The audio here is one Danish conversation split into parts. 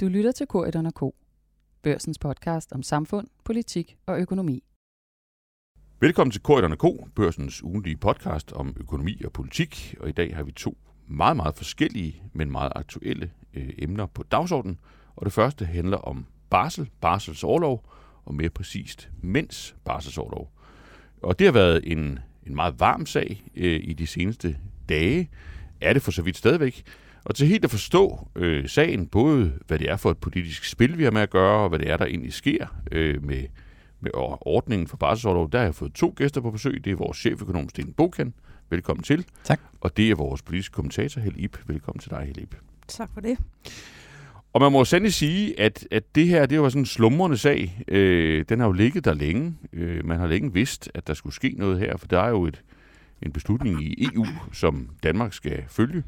Du lytter til Korridon K. Børsens podcast om samfund, politik og økonomi. Velkommen til Korridon K, børsens ugentlige podcast om økonomi og politik. Og i dag har vi to meget, meget forskellige, men meget aktuelle øh, emner på dagsordenen. Og det første handler om barsel, barselsårlov, og mere præcist mænds barselsårlov. Og det har været en, en meget varm sag øh, i de seneste dage. Er det for så vidt stadigvæk. Og til helt at forstå øh, sagen, både hvad det er for et politisk spil, vi har med at gøre, og hvad det er, der egentlig sker øh, med, med ordningen for barselsårlov, der har jeg fået to gæster på besøg. Det er vores cheføkonom Sten Bokan. Velkommen til. Tak. Og det er vores politiske kommentator, Helle Ip. Velkommen til dig, Helle Ip. Tak for det. Og man må sandelig sige, at, at det her, det var sådan en slumrende sag. Øh, den har jo ligget der længe. Øh, man har længe vidst, at der skulle ske noget her, for der er jo et, en beslutning i EU, som Danmark skal følge.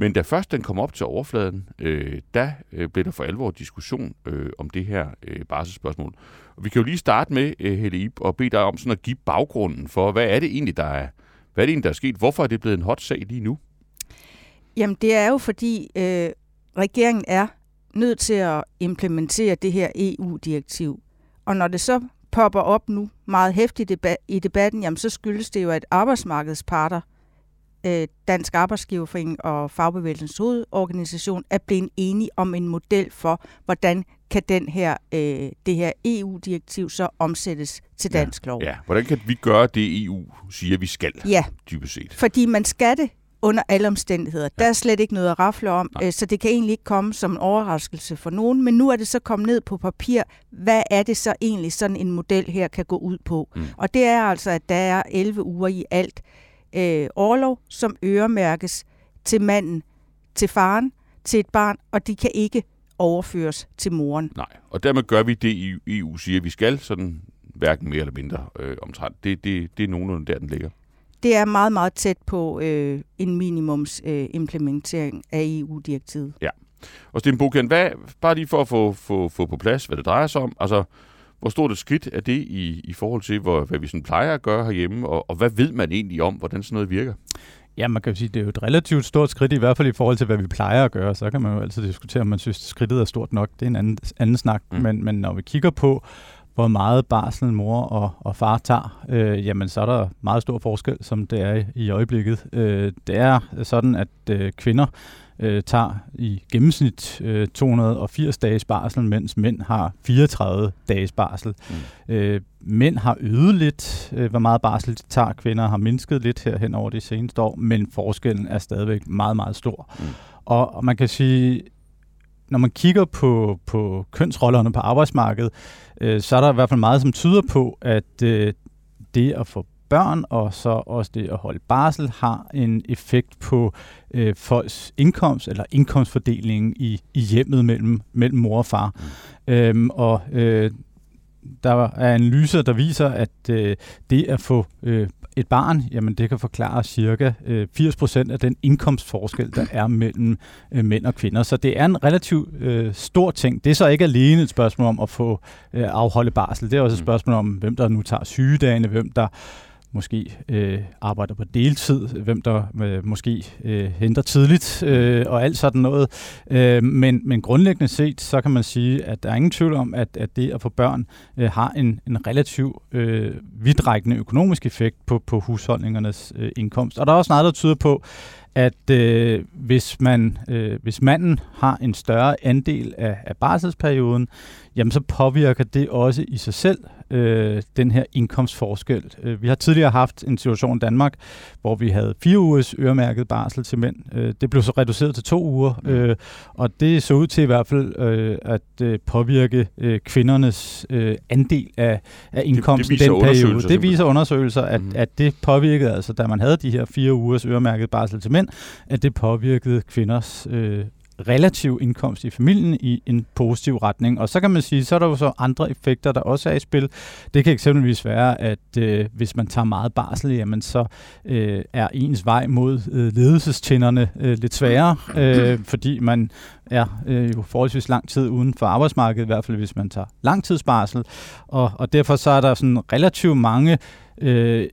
Men da først den kom op til overfladen, øh, der øh, blev der for alvor diskussion øh, om det her øh, barselsspørgsmål. Og vi kan jo lige starte med, øh, Helle Ip, og bede dig om sådan at give baggrunden for, hvad er det egentlig, der er, hvad er det egentlig, der er sket? Hvorfor er det blevet en hot sag lige nu? Jamen, det er jo fordi, øh, regeringen er nødt til at implementere det her EU-direktiv. Og når det så popper op nu meget hæftigt i debatten, jamen så skyldes det jo, at arbejdsmarkedsparter, øh, Dansk Arbejdsgiverforening og Fagbevægelsens hovedorganisation er blevet enige om en model for, hvordan kan den her, øh, det her EU-direktiv så omsættes til dansk ja, lov. Ja, hvordan kan vi gøre det, EU siger, vi skal, ja, dybest set? fordi man skal det under alle omstændigheder. Ja. Der er slet ikke noget at rafle om, Nej. Øh, så det kan egentlig ikke komme som en overraskelse for nogen. Men nu er det så kommet ned på papir. Hvad er det så egentlig, sådan en model her kan gå ud på? Mm. Og det er altså, at der er 11 uger i alt øh, overlov, som øremærkes til manden, til faren, til et barn, og de kan ikke overføres til moren. Nej, og dermed gør vi det, EU siger, vi skal, sådan hverken mere eller mindre øh, omtrent. Det, det, det er nogenlunde der, den ligger det er meget, meget tæt på øh, en minimums øh, implementering af EU-direktivet. Ja. Og Sten Boken, hvad, bare lige for at få, få, få på plads, hvad det drejer sig om, altså, hvor stort et skridt er det i, i forhold til, hvor, hvad vi sådan plejer at gøre herhjemme, og, og hvad ved man egentlig om, hvordan sådan noget virker? Ja, man kan jo sige, det er jo et relativt stort skridt, i hvert fald i forhold til, hvad vi plejer at gøre. Så kan man jo altid diskutere, om man synes, at skridtet er stort nok. Det er en anden, anden snak. Mm. Men, men når vi kigger på, hvor meget barsel mor og, og far tager, øh, jamen så er der meget stor forskel, som det er i øjeblikket. Øh, det er sådan, at øh, kvinder øh, tager i gennemsnit øh, 280 dages barsel, mens mænd har 34 dages barsel. Mm. Øh, mænd har øget lidt, øh, hvor meget barsel de tager. Kvinder har mindsket lidt her hen over de seneste år, men forskellen er stadigvæk meget, meget stor. Mm. Og, og man kan sige, når man kigger på, på kønsrollerne på arbejdsmarkedet, øh, så er der i hvert fald meget, som tyder på, at øh, det at få børn og så også det at holde barsel har en effekt på øh, folks indkomst eller indkomstfordelingen i, i hjemmet mellem, mellem mor og far. Mm. Øhm, og øh, der er analyser, der viser, at øh, det at få øh, et barn, jamen det kan forklare cirka øh, 80% af den indkomstforskel, der er mellem øh, mænd og kvinder. Så det er en relativt øh, stor ting. Det er så ikke alene et spørgsmål om at få øh, afholde barsel. Det er også et mm. spørgsmål om, hvem der nu tager sygedagene, hvem der måske øh, arbejder på deltid, hvem der øh, måske øh, henter tidligt øh, og alt sådan noget. Øh, men, men grundlæggende set, så kan man sige, at der er ingen tvivl om, at, at det at få børn øh, har en, en relativ øh, vidtrækkende økonomisk effekt på, på husholdningernes øh, indkomst. Og der er også noget, der tyder på, at øh, hvis man øh, hvis manden har en større andel af, af barselsperioden, jamen så påvirker det også i sig selv øh, den her indkomstforskel. Øh, vi har tidligere haft en situation i Danmark, hvor vi havde fire ugers øremærket barsel til mænd. Øh, det blev så reduceret til to uger, øh, og det så ud til i hvert fald øh, at øh, påvirke øh, kvindernes øh, andel af, af indkomsten det, det den periode. Det viser undersøgelser, at, mm. at det påvirkede, altså da man havde de her fire ugers øremærket barsel til mænd, at det påvirkede kvinders øh, relativ indkomst i familien i en positiv retning. Og så kan man sige, så er der jo så andre effekter, der også er i spil. Det kan eksempelvis være, at øh, hvis man tager meget barsel, jamen så øh, er ens vej mod øh, ledelsestænderne øh, lidt sværere, øh, fordi man er øh, jo forholdsvis lang tid uden for arbejdsmarkedet, i hvert fald hvis man tager langtidsbarsel. Og, og derfor så er der sådan relativt mange øh,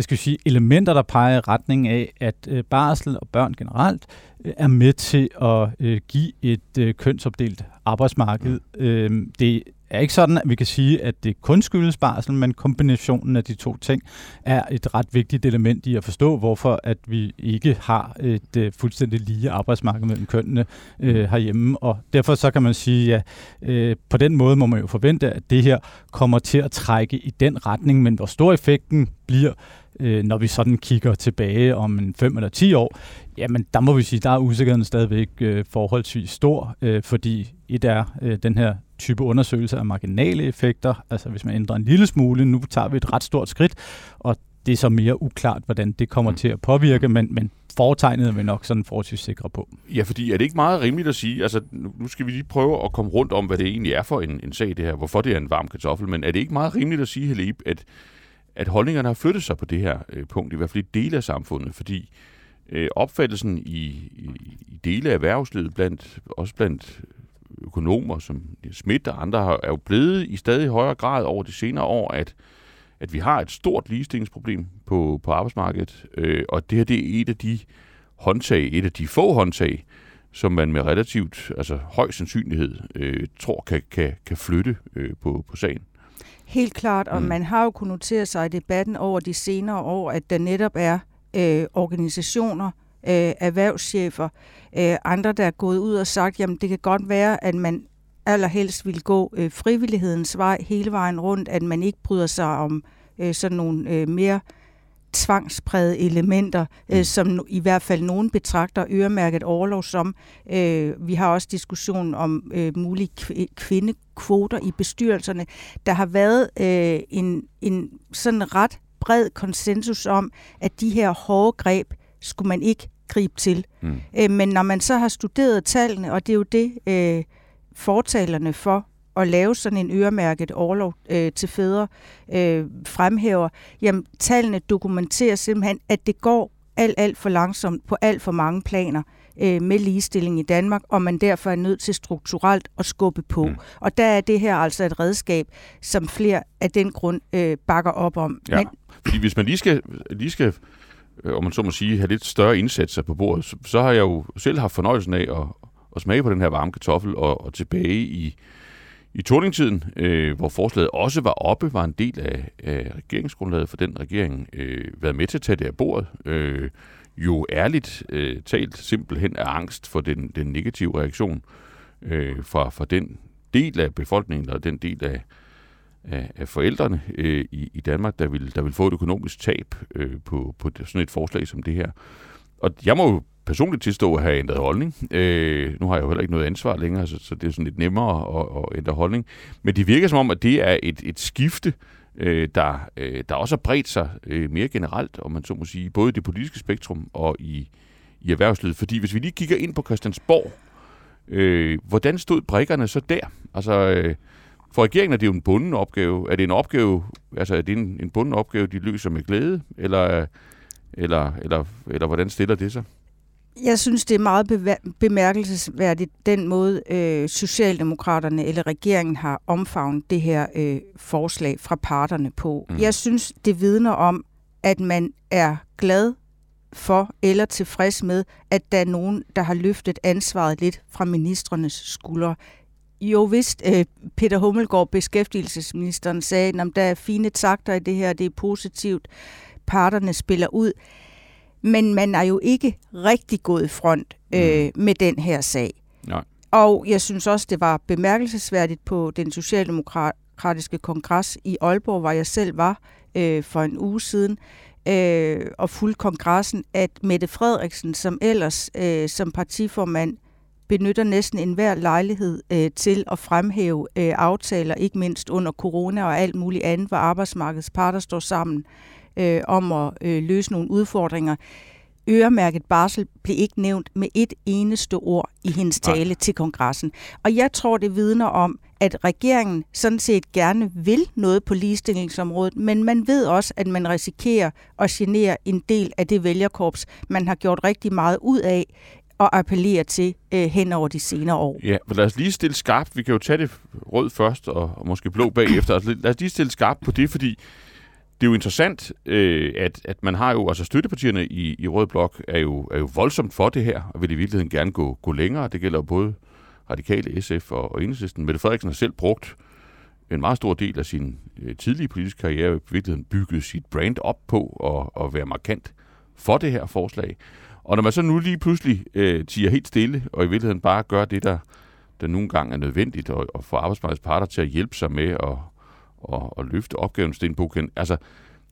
jeg skal sige, elementer, der peger i retning af, at øh, barsel og børn generelt øh, er med til at øh, give et øh, kønsopdelt arbejdsmarked. Øh, det er ikke sådan, at vi kan sige, at det kun skyldes barsel, men kombinationen af de to ting er et ret vigtigt element i at forstå, hvorfor at vi ikke har et uh, fuldstændig lige arbejdsmarked mellem kønnene uh, herhjemme. Og derfor så kan man sige, at uh, på den måde må man jo forvente, at det her kommer til at trække i den retning, men hvor stor effekten bliver, uh, når vi sådan kigger tilbage om en 5 eller 10 år, jamen der må vi sige, der er usikkerheden stadigvæk uh, forholdsvis stor, uh, fordi et er uh, den her type undersøgelser af marginale effekter, altså hvis man ændrer en lille smule, nu tager vi et ret stort skridt, og det er så mere uklart, hvordan det kommer mm. til at påvirke, men, men foretegnet er vi nok sådan forholdsvis sikre på. Ja, fordi er det ikke meget rimeligt at sige, altså nu skal vi lige prøve at komme rundt om, hvad det egentlig er for en, en sag det her, hvorfor det er en varm kartoffel, men er det ikke meget rimeligt at sige, Helib, at, at holdningerne har flyttet sig på det her øh, punkt, i hvert fald i dele af samfundet, fordi øh, opfattelsen i, i, i dele af erhvervslivet, blandt, også blandt økonomer som Schmidt og andre er jo blevet i stadig højere grad over de senere år, at, at vi har et stort ligestillingsproblem på, på arbejdsmarkedet, øh, og det her det er et af de håndtag, et af de få håndtag, som man med relativt altså høj sandsynlighed øh, tror kan, kan, kan flytte øh, på, på sagen. Helt klart, og mm. man har jo kunnet notere sig i debatten over de senere år, at der netop er øh, organisationer, øh, erhvervschefer, øh, andre, der er gået ud og sagt, jamen det kan godt være, at man allerhelst vil gå øh, frivillighedens vej hele vejen rundt, at man ikke bryder sig om øh, sådan nogle øh, mere tvangsprægede elementer, øh, mm. som i hvert fald nogen betragter øremærket overlov som. Øh, vi har også diskussion om øh, mulige kvindekvoter i bestyrelserne. Der har været øh, en, en sådan ret bred konsensus om, at de her hårde greb skulle man ikke gribe til. Mm. Øh, men når man så har studeret tallene, og det er jo det øh, fortalerne for at lave sådan en øremærket overlov øh, til fædre øh, fremhæver, jamen tallene dokumenterer simpelthen, at det går alt, alt for langsomt på alt for mange planer øh, med ligestilling i Danmark, og man derfor er nødt til strukturelt at skubbe på. Mm. Og der er det her altså et redskab, som flere af den grund øh, bakker op om. Ja, Men, fordi hvis man lige skal, lige skal øh, om man så må sige, have lidt større indsatser på bordet, så, så har jeg jo selv haft fornøjelsen af at, at smage på den her varme kartoffel og, og tilbage i, i torningtiden, øh, hvor forslaget også var oppe, var en del af, af regeringsgrundlaget for den regering, øh, været med til at tage det af bordet. Øh, jo ærligt øh, talt simpelthen af angst for den, den negative reaktion øh, fra, fra den del af befolkningen, og den del af, af, af forældrene øh, i, i Danmark, der vil, der vil få et økonomisk tab øh, på, på sådan et forslag som det her. Og jeg må jo personligt tilstå at have ændret holdning. Øh, nu har jeg jo heller ikke noget ansvar længere, så, så det er sådan lidt nemmere at, at ændre holdning. Men det virker som om, at det er et, et skifte, øh, der, øh, der også har bredt sig øh, mere generelt, om man så må sige, både i det politiske spektrum og i, i erhvervslivet. Fordi hvis vi lige kigger ind på Christiansborg, øh, hvordan stod brækkerne så der? Altså, øh, for regeringen er det jo en bunden opgave. Er det en opgave, altså er det en, en bunden opgave, de løser med glæde, eller, eller, eller, eller hvordan stiller det sig? Jeg synes, det er meget bemærkelsesværdigt, den måde øh, Socialdemokraterne eller regeringen har omfavnet det her øh, forslag fra parterne på. Mm. Jeg synes, det vidner om, at man er glad for eller tilfreds med, at der er nogen, der har løftet ansvaret lidt fra ministrenes skuldre. Jo vist, øh, Peter Hummelgaard, beskæftigelsesministeren, sagde, at der er fine takter i det her, det er positivt, parterne spiller ud. Men man er jo ikke rigtig gået i front øh, mm. med den her sag. Nej. Og jeg synes også, det var bemærkelsesværdigt på den socialdemokratiske kongres i Aalborg, hvor jeg selv var øh, for en uge siden, øh, og fuldt kongressen, at Mette Frederiksen, som ellers øh, som partiformand benytter næsten enhver lejlighed øh, til at fremhæve øh, aftaler, ikke mindst under corona og alt muligt andet, hvor arbejdsmarkedets parter står sammen øh, om at øh, løse nogle udfordringer. Øremærket barsel blev ikke nævnt med et eneste ord i hendes tale Nej. til kongressen. Og jeg tror, det vidner om, at regeringen sådan set gerne vil noget på ligestillingsområdet, men man ved også, at man risikerer at genere en del af det vælgerkorps, man har gjort rigtig meget ud af og appellere til øh, hen over de senere år. Ja, men lad os lige stille skarpt. Vi kan jo tage det rød først, og, og måske blå bagefter. Altså, lad os lige stille skarpt på det, fordi det er jo interessant, øh, at, at man har jo, altså støttepartierne i, i Rød Blok er jo, er jo voldsomt for det her, og vil i virkeligheden gerne gå, gå længere. Det gælder jo både radikale SF og, og Enhedslisten. Mette Frederiksen har selv brugt en meget stor del af sin øh, tidlige politiske karriere i virkeligheden bygget sit brand op på at, at være markant for det her forslag. Og når man så nu lige pludselig øh, tiger helt stille, og i virkeligheden bare gør det, der, der nogle gange er nødvendigt, og, og få arbejdsmarkedets parter til at hjælpe sig med at, og, og løfte opgaven stenbogen, altså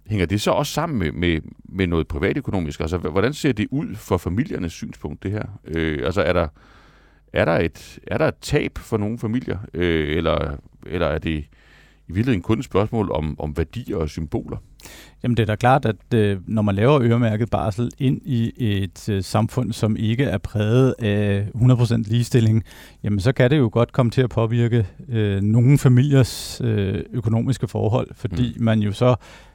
hænger det så også sammen med, med, med noget privatøkonomisk? Altså, hvordan ser det ud for familiernes synspunkt, det her? Øh, altså, er der, er, der et, er der et tab for nogle familier, øh, eller, eller er det i virkeligheden kun et spørgsmål om, om værdier og symboler? Jamen det er da klart, at øh, når man laver øremærket barsel ind i et øh, samfund, som ikke er præget af 100% ligestilling, jamen så kan det jo godt komme til at påvirke øh, nogle familiers øh, økonomiske forhold, fordi mm. man jo så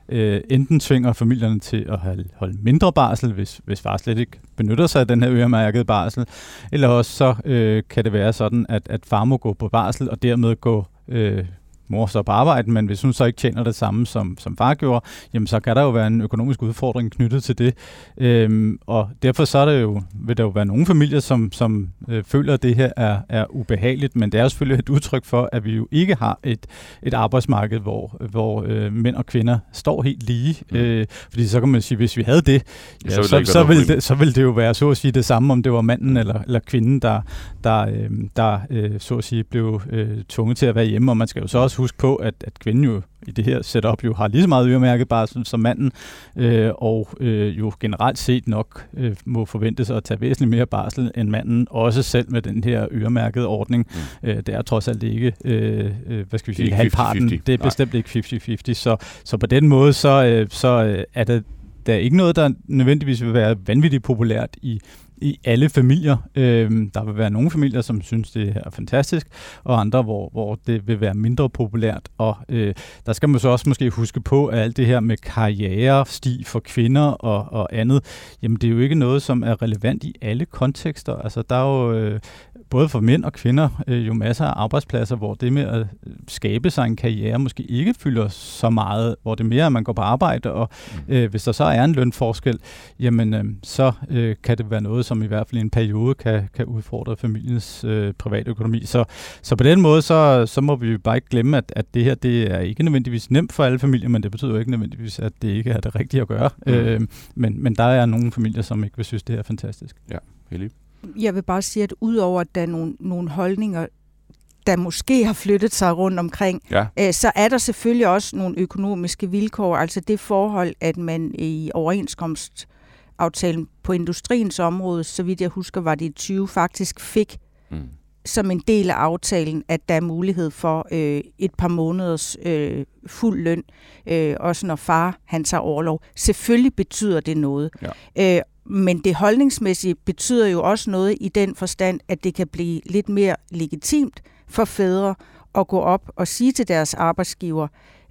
øh, enten tvinger familierne til at have, holde mindre barsel, hvis, hvis far slet ikke benytter sig af den her øremærkede barsel, eller også så øh, kan det være sådan, at, at far må gå på barsel og dermed gå øh, mor så på arbejde, men hvis hun så ikke tjener det samme, som, som far gjorde, jamen så kan der jo være en økonomisk udfordring knyttet til det. Øhm, og derfor så er det jo, vil der jo være nogle familier, som, som øh, føler, at det her er, er ubehageligt, men det er selvfølgelig et udtryk for, at vi jo ikke har et, et arbejdsmarked, hvor, hvor øh, mænd og kvinder står helt lige. Mm. Øh, fordi så kan man sige, hvis vi havde det, ja, så, så, så, ville det, så ville det jo være så at sige det samme, om det var manden eller, eller kvinden, der, der, øh, der øh, så at sige blev øh, tvunget til at være hjemme, og man skal jo så også huske på, at, at kvinden jo i det her setup jo har lige så meget øremærket bare som, manden, øh, og øh, jo generelt set nok øh, må forventes at tage væsentligt mere barsel end manden, også selv med den her øremærkede ordning. Mm. Øh, det er trods alt ikke, øh, øh hvad skal vi sige, halvparten. Det er bestemt ikke 50-50. Så, så på den måde, så, øh, så øh, er det der er ikke noget, der nødvendigvis vil være vanvittigt populært i, i alle familier. Øh, der vil være nogle familier, som synes, det er fantastisk, og andre, hvor, hvor det vil være mindre populært. Og øh, der skal man så også måske huske på, at alt det her med karriere, sti for kvinder og, og andet, jamen det er jo ikke noget, som er relevant i alle kontekster. Altså der er jo øh, både for mænd og kvinder øh, jo masser af arbejdspladser, hvor det med at skabe sig en karriere måske ikke fylder så meget, hvor det mere er, at man går på arbejde, og mm. øh, hvis der så er en lønforskel, jamen øh, så øh, kan det være noget, som i hvert fald i en periode kan, kan udfordre familiens øh, private økonomi. Så, så på den måde, så, så må vi bare ikke glemme, at, at det her, det er ikke nødvendigvis nemt for alle familier, men det betyder jo ikke nødvendigvis, at det ikke er det rigtige at gøre. Mm. Øh, men, men der er nogle familier, som ikke vil synes, det er fantastisk. Ja, Helge. Jeg vil bare sige, at udover at der er nogle, nogle holdninger, der måske har flyttet sig rundt omkring, ja. øh, så er der selvfølgelig også nogle økonomiske vilkår. Altså det forhold, at man i overenskomstaftalen på industriens område, så vidt jeg husker, var det i 20, faktisk fik mm. som en del af aftalen, at der er mulighed for øh, et par måneders øh, fuld løn, øh, også når far han tager overlov. Selvfølgelig betyder det noget. Ja. Øh, men det holdningsmæssige betyder jo også noget i den forstand, at det kan blive lidt mere legitimt for fædre at gå op og sige til deres arbejdsgiver,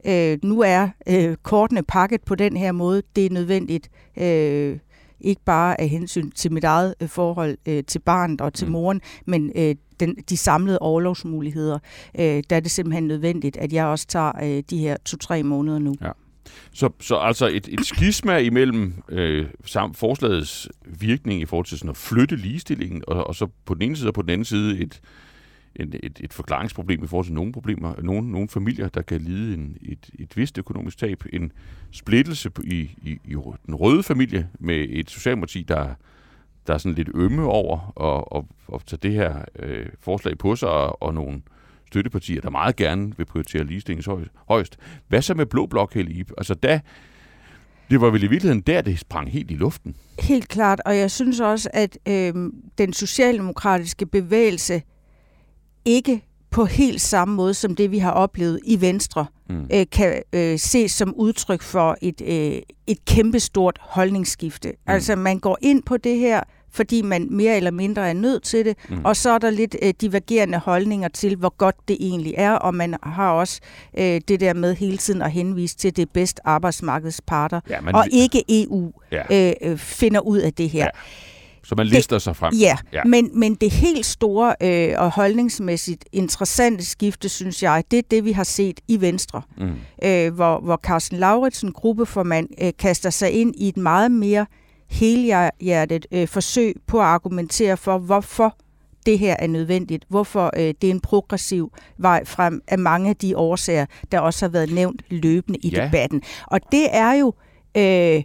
øh, nu er øh, kortene pakket på den her måde, det er nødvendigt, øh, ikke bare af hensyn til mit eget øh, forhold øh, til barnet og til mm. moren, men øh, den, de samlede overlovsmuligheder, øh, der er det simpelthen nødvendigt, at jeg også tager øh, de her to-tre måneder nu. Ja. Så, så altså et, et skisma imellem øh, samt forslagets virkning i forhold til sådan at flytte ligestillingen, og, og så på den ene side og på den anden side et, en, et, et forklaringsproblem i forhold til nogle problemer, nogle, nogle familier, der kan lide en, et, et vist økonomisk tab, en splittelse i, i, i den røde familie med et socialdemokrati, der, der er sådan lidt ømme over at, at, at tage det her øh, forslag på sig, og, og nogle støttepartier, der meget gerne vil prioritere ligestilling højst. Hvad så med Blå Blok, Helle Altså da, det var vel i virkeligheden der, det sprang helt i luften. Helt klart, og jeg synes også, at øh, den socialdemokratiske bevægelse ikke på helt samme måde som det, vi har oplevet i Venstre, mm. øh, kan øh, ses som udtryk for et, øh, et kæmpestort holdningsskifte. Mm. Altså man går ind på det her fordi man mere eller mindre er nødt til det. Mm. Og så er der lidt øh, divergerende holdninger til, hvor godt det egentlig er, og man har også øh, det der med hele tiden at henvise til det bedste arbejdsmarkedsparter, ja, men... og ikke EU ja. øh, øh, finder ud af det her. Ja. Så man lister det, sig frem? Ja, ja. Men, men det helt store øh, og holdningsmæssigt interessante skifte, synes jeg, det er det, vi har set i Venstre. Mm. Øh, hvor, hvor Carsten Lauritsen, gruppeformand, øh, kaster sig ind i et meget mere helhjertet øh, forsøg på at argumentere for, hvorfor det her er nødvendigt, hvorfor øh, det er en progressiv vej frem af mange af de årsager, der også har været nævnt løbende i ja. debatten. Og det er jo øh,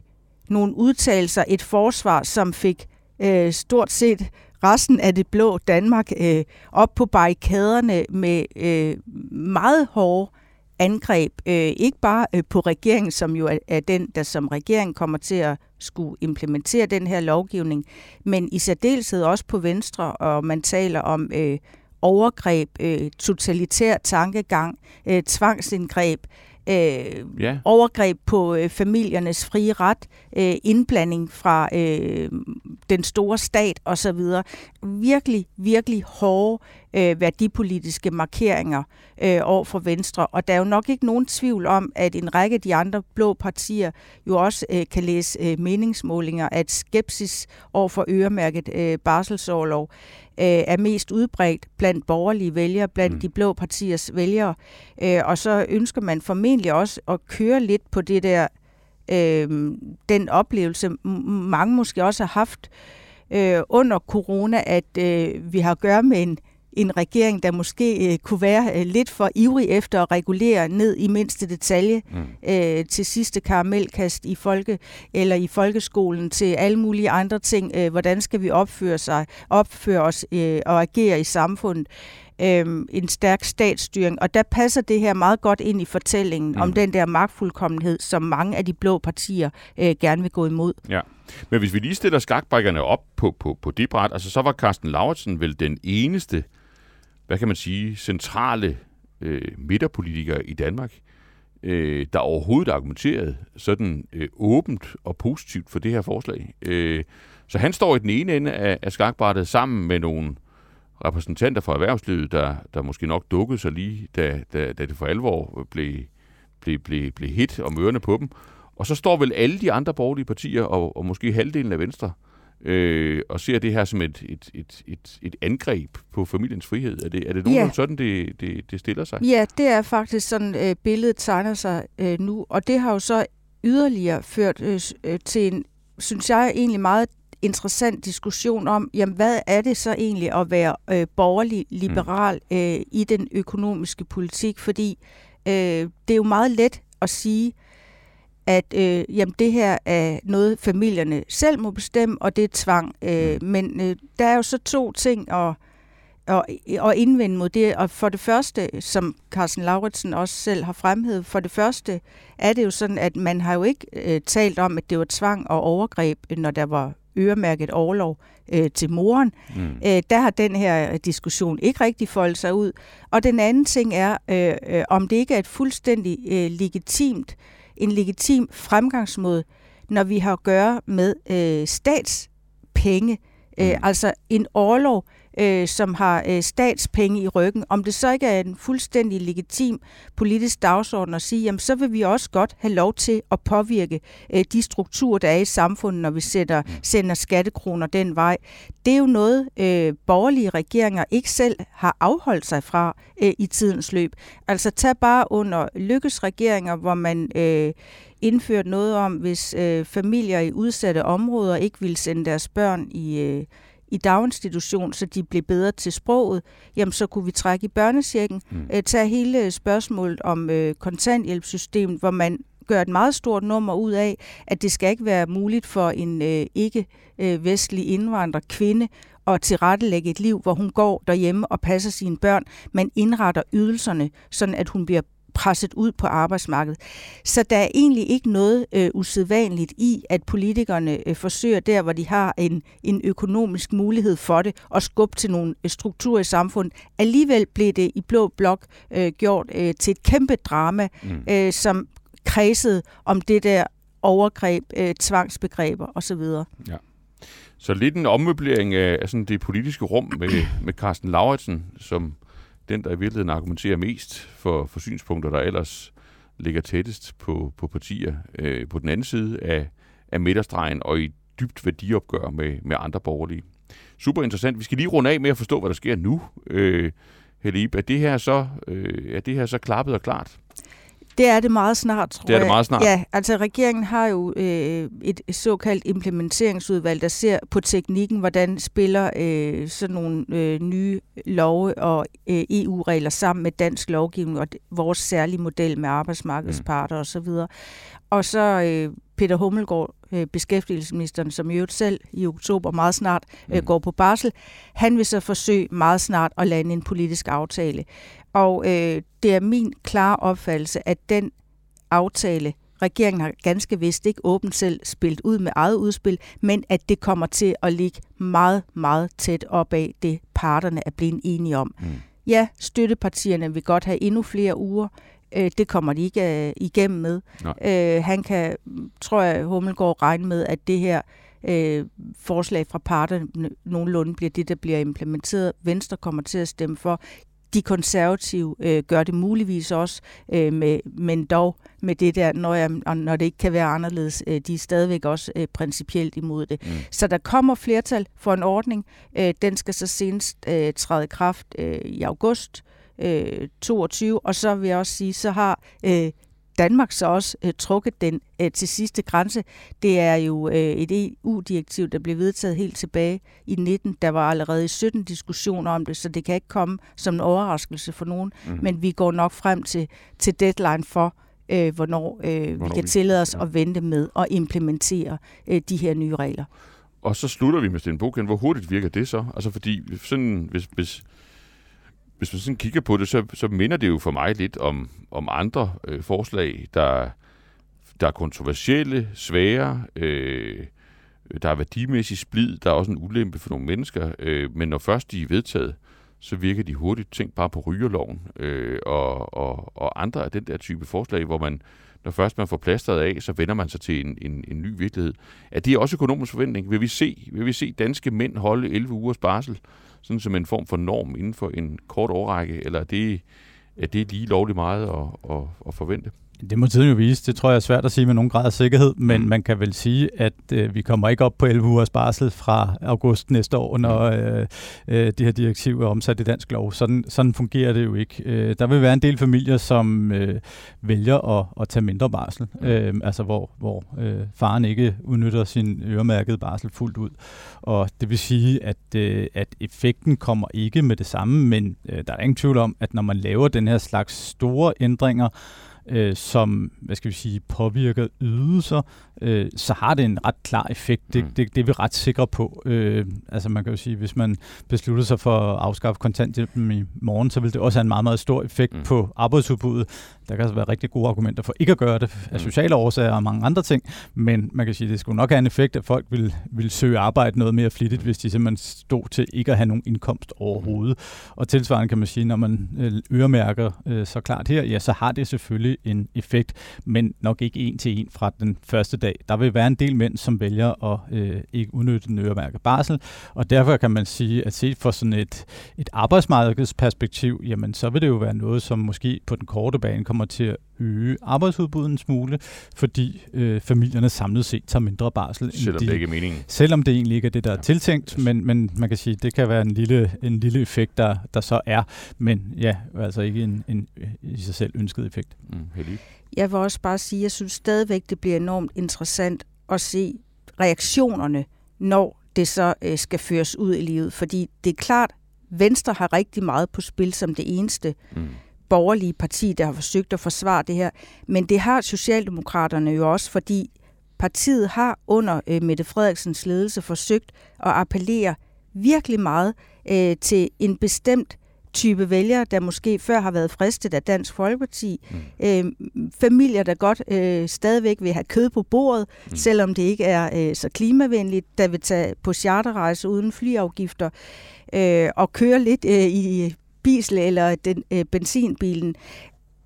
nogle udtalelser, et forsvar, som fik øh, stort set resten af det blå Danmark øh, op på barrikaderne med øh, meget hårde angreb, øh, ikke bare øh, på regeringen, som jo er, er den, der som regering kommer til at skulle implementere den her lovgivning, men i særdeleshed også på Venstre, og man taler om øh, overgreb, øh, totalitær tankegang, øh, tvangsindgreb, øh, ja. overgreb på øh, familiernes frie ret, øh, indblanding fra øh, den store stat osv. Virkelig, virkelig hårde øh, værdipolitiske markeringer øh, over for Venstre. Og der er jo nok ikke nogen tvivl om, at en række af de andre blå partier jo også øh, kan læse øh, meningsmålinger, at skepsis over for øremærket øh, barselsårlov er mest udbredt blandt borgerlige vælgere, blandt mm. de blå partiers vælgere. Øh, og så ønsker man formentlig også at køre lidt på det der, øh, den oplevelse, mange måske også har haft øh, under corona, at øh, vi har at gøre med en en regering, der måske øh, kunne være øh, lidt for ivrig efter at regulere ned i mindste detalje mm. øh, til sidste karamelkast i folke eller i folkeskolen til alle mulige andre ting. Øh, hvordan skal vi opføre sig, opføre os øh, og agere i samfundet? øh, en stærk statsstyring, og der passer det her meget godt ind i fortællingen mm. om den der magtfuldkommenhed, som mange af de blå partier øh, gerne vil gå imod. Ja. Men hvis vi lige stiller skakbrækkerne op på, på, på det bræt, altså så var Carsten Lauritsen vel den eneste hvad kan man sige, centrale øh, midterpolitiker i Danmark, øh, der overhovedet argumenterede sådan øh, åbent og positivt for det her forslag. Øh, så han står i den ene ende af, af skakbrættet sammen med nogle repræsentanter fra erhvervslivet, der, der måske nok dukkede sig lige, da, da, da det for alvor blev, blev, blev, blev hit om ørerne på dem. Og så står vel alle de andre borgerlige partier, og, og måske halvdelen af Venstre, øh, og ser det her som et, et, et, et, et angreb på familiens frihed. Er det, er det nogen ja. sådan, det, det, det stiller sig? Ja, det er faktisk sådan, øh, billedet tegner sig øh, nu, og det har jo så yderligere ført øh, øh, til en, synes jeg, egentlig meget interessant diskussion om, jamen hvad er det så egentlig at være øh, borgerlig liberal mm. øh, i den økonomiske politik, fordi øh, det er jo meget let at sige, at øh, jamen, det her er noget, familierne selv må bestemme, og det er tvang. Øh, mm. men øh, der er jo så to ting at, at, at indvende mod det. Og for det første, som Carsten Lauritsen også selv har fremhævet, for det første er det jo sådan, at man har jo ikke øh, talt om, at det var tvang og overgreb, når der var øremærket overlov øh, til moren. Mm. Øh, der har den her diskussion ikke rigtig foldet sig ud. Og den anden ting er, øh, øh, om det ikke er et fuldstændig øh, legitimt øh, en legitim fremgangsmåde, når vi har at gøre med øh, statspenge, øh, mm. altså en overlov, øh, som har øh, statspenge i ryggen. Om det så ikke er en fuldstændig legitim politisk dagsorden at sige, jamen så vil vi også godt have lov til at påvirke øh, de strukturer, der er i samfundet, når vi sætter, mm. sender skattekroner den vej. Det er jo noget, øh, borgerlige regeringer ikke selv har afholdt sig fra øh, i tidens løb. Altså tag bare under lykkes regeringer, hvor man øh, indført noget om, hvis øh, familier i udsatte områder ikke vil sende deres børn i øh, i daginstitution, så de blev bedre til sproget, jamen så kunne vi trække i børnesjekken. Mm. Øh, tage hele spørgsmålet om øh, kontanthjælpssystemet, hvor man gør et meget stort nummer ud af, at det skal ikke være muligt for en øh, ikke-vestlig øh, indvandrer kvinde at tilrettelægge et liv, hvor hun går derhjemme og passer sine børn, men indretter ydelserne, sådan at hun bliver presset ud på arbejdsmarkedet. Så der er egentlig ikke noget øh, usædvanligt i, at politikerne øh, forsøger der, hvor de har en, en økonomisk mulighed for det, at skubbe til nogle øh, strukturer i samfundet. Alligevel blev det i Blå Blok øh, gjort øh, til et kæmpe drama, mm. øh, som kredsede om det der overgreb, øh, tvangsbegreber osv. Ja. Så lidt en ommøblering af, af sådan det politiske rum med, med Carsten Lauritsen, som den, der i virkeligheden argumenterer mest for, for synspunkter, der ellers ligger tættest på, på partier øh, på den anden side af, af midterstregen, og i dybt værdiopgør med, med andre borgerlige. Super interessant. Vi skal lige runde af med at forstå, hvad der sker nu. Øh, Helib, er det her så, øh, er det her så klappet og klart? Det er det meget snart, tror jeg. Det er det meget snart? Ja, altså regeringen har jo øh, et såkaldt implementeringsudvalg, der ser på teknikken, hvordan spiller øh, sådan nogle øh, nye love og øh, EU-regler sammen med dansk lovgivning og vores særlige model med arbejdsmarkedsparter mm. osv. Og så øh, Peter Hummelgaard, øh, beskæftigelsesministeren, som i øvrigt selv i oktober meget snart øh, mm. går på barsel, han vil så forsøge meget snart at lande en politisk aftale. Og øh, det er min klare opfattelse, at den aftale, regeringen har ganske vist ikke åbent selv spillet ud med eget udspil, men at det kommer til at ligge meget, meget tæt op af det, parterne er blevet enige om. Mm. Ja, støttepartierne vil godt have endnu flere uger. Øh, det kommer de ikke øh, igennem med. Øh, han kan, tror jeg, Hummelgaard regne med, at det her øh, forslag fra parterne nogenlunde bliver det, der bliver implementeret. Venstre kommer til at stemme for. De konservative øh, gør det muligvis også, øh, med, men dog med det der, når, jeg, når det ikke kan være anderledes. Øh, de er stadigvæk også øh, principielt imod det. Mm. Så der kommer flertal for en ordning. Øh, den skal så senest øh, træde i kraft øh, i august øh, 22, og så vil jeg også sige, så har øh, Danmark så også øh, trukket den øh, til sidste grænse. Det er jo øh, et EU-direktiv, der blev vedtaget helt tilbage i 19. Der var allerede i 17 diskussioner om det, så det kan ikke komme som en overraskelse for nogen. Mm. Men vi går nok frem til, til deadline for, øh, hvornår, øh, hvornår vi kan tillade os ja. at vente med at implementere øh, de her nye regler. Og så slutter vi med Sten Bogen. Hvor hurtigt virker det så? Altså fordi, sådan, hvis, hvis, hvis man sådan kigger på det, så, så minder det jo for mig lidt om, om andre øh, forslag, der, der er kontroversielle, svære, øh, der er værdimæssig splid, der er også en ulempe for nogle mennesker, øh, men når først de er vedtaget, så virker de hurtigt tænkt bare på rygerloven øh, og, og, og andre af den der type forslag, hvor man, når først man får plasteret af, så vender man sig til en, en, en ny virkelighed. Er det også økonomisk forventning? Vil vi se, vil vi se danske mænd holde 11 ugers barsel? Sådan som en form for norm inden for en kort årrække, eller er det, er det lige lovligt meget at, at, at forvente? Det må tiden jo vise. Det tror jeg er svært at sige med nogen grad af sikkerhed, men mm. man kan vel sige, at øh, vi kommer ikke op på 11 ugers barsel fra august næste år, når mm. øh, øh, det her direktiv er omsat i dansk lov. Sådan, sådan fungerer det jo ikke. Øh, der vil være en del familier, som øh, vælger at, at tage mindre barsel, mm. øh, altså hvor, hvor øh, faren ikke udnytter sin øremærkede barsel fuldt ud. Og det vil sige, at, øh, at effekten kommer ikke med det samme, men øh, der er ingen tvivl om, at når man laver den her slags store ændringer, øh, som hvad skal vi sige, påvirker ydelser, øh, så har det en ret klar effekt. Det, mm. det, det er vi ret sikre på. Øh, altså man kan jo sige, hvis man beslutter sig for at afskaffe kontanthjælpen i morgen, så vil det også have en meget, meget stor effekt mm. på arbejdsudbuddet. Der kan altså være rigtig gode argumenter for ikke at gøre det af mm. sociale årsager og mange andre ting, men man kan sige, at det skulle nok have en effekt, at folk vil, vil søge arbejde noget mere flittigt, hvis de simpelthen stod til ikke at have nogen indkomst overhovedet. Og tilsvarende kan man sige, når man øh, øremærker øh, så klart her, ja, så har det selvfølgelig en effekt, men nok ikke en til en fra den første dag. Der vil være en del mænd, som vælger at øh, ikke udnytte den øremærkede barsel, og derfor kan man sige, at set fra sådan et, et arbejdsmarkedsperspektiv, jamen så vil det jo være noget, som måske på den korte bane kommer til at øge arbejdsudbuddet en smule, fordi øh, familierne samlet set tager mindre barsel. Selvom de, det ikke er meningen. Selvom det egentlig ikke er det, der ja, er tiltænkt, yes. men, men man kan sige, det kan være en lille, en lille effekt, der, der så er, men ja, altså ikke en, en i sig selv ønsket effekt. Mm, jeg vil også bare sige, at jeg synes stadigvæk, det bliver enormt interessant at se reaktionerne, når det så øh, skal føres ud i livet. Fordi det er klart, Venstre har rigtig meget på spil som det eneste mm. Borgerlige parti, der har forsøgt at forsvare det her. Men det har Socialdemokraterne jo også, fordi partiet har under øh, Mette Frederiksens ledelse forsøgt at appellere virkelig meget øh, til en bestemt type vælgere, der måske før har været fristet af Dansk Folkeparti. Mm. Øh, familier, der godt øh, stadigvæk vil have kød på bordet, mm. selvom det ikke er øh, så klimavenligt, der vil tage på charterrejse uden flyafgifter øh, og køre lidt øh, i bisel eller den, øh, benzinbilen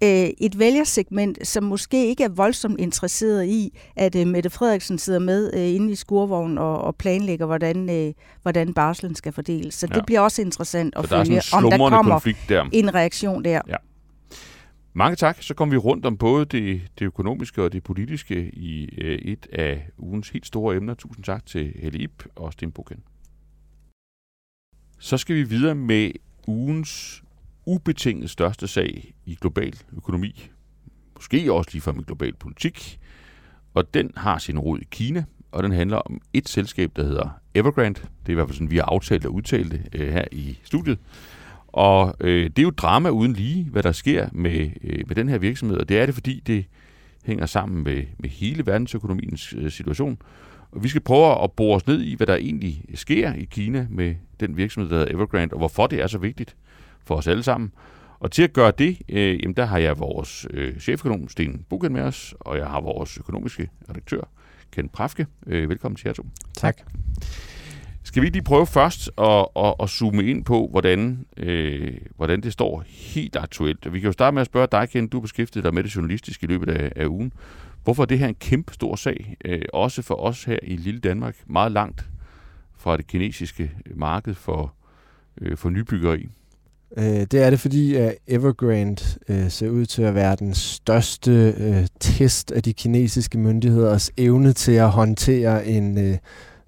øh, et vælgersegment, som måske ikke er voldsomt interesseret i, at øh, Mette Frederiksen sidder med øh, inde i skurvognen og, og planlægger, hvordan, øh, hvordan barslen skal fordeles. Så ja. det bliver også interessant at følge, om der kommer der. en reaktion der. Ja. Mange tak. Så kommer vi rundt om både det, det økonomiske og det politiske i øh, et af ugens helt store emner. Tusind tak til Helle Ip og Sten. Så skal vi videre med ugens ubetinget største sag i global økonomi. Måske også lige fra med global politik. Og den har sin rod i Kina, og den handler om et selskab, der hedder Evergrande. Det er i hvert fald sådan, vi har aftalt og udtalt det øh, her i studiet. Og øh, det er jo drama uden lige, hvad der sker med, øh, med den her virksomhed, og det er det, fordi det hænger sammen med, med hele verdensøkonomiens øh, situation. Og vi skal prøve at bore os ned i, hvad der egentlig sker i Kina med den virksomhed, der hedder Evergrande, og hvorfor det er så vigtigt for os alle sammen. Og til at gøre det, øh, jamen der har jeg vores øh, cheføkonom Sten Buken med os, og jeg har vores økonomiske redaktør Ken Prafke. Øh, velkommen til jer to. Tak. Skal vi lige prøve først at, at, at zoome ind på, hvordan, øh, hvordan det står helt aktuelt? Vi kan jo starte med at spørge dig, Ken, du har beskæftiget dig med det journalistiske i løbet af, af ugen. Hvorfor er det her en kæmpe stor sag, øh, også for os her i lille Danmark, meget langt fra det kinesiske marked for, øh, for nybyggeri? Øh, det er det, fordi at Evergrande øh, ser ud til at være den største øh, test af de kinesiske myndigheders evne til at håndtere en øh,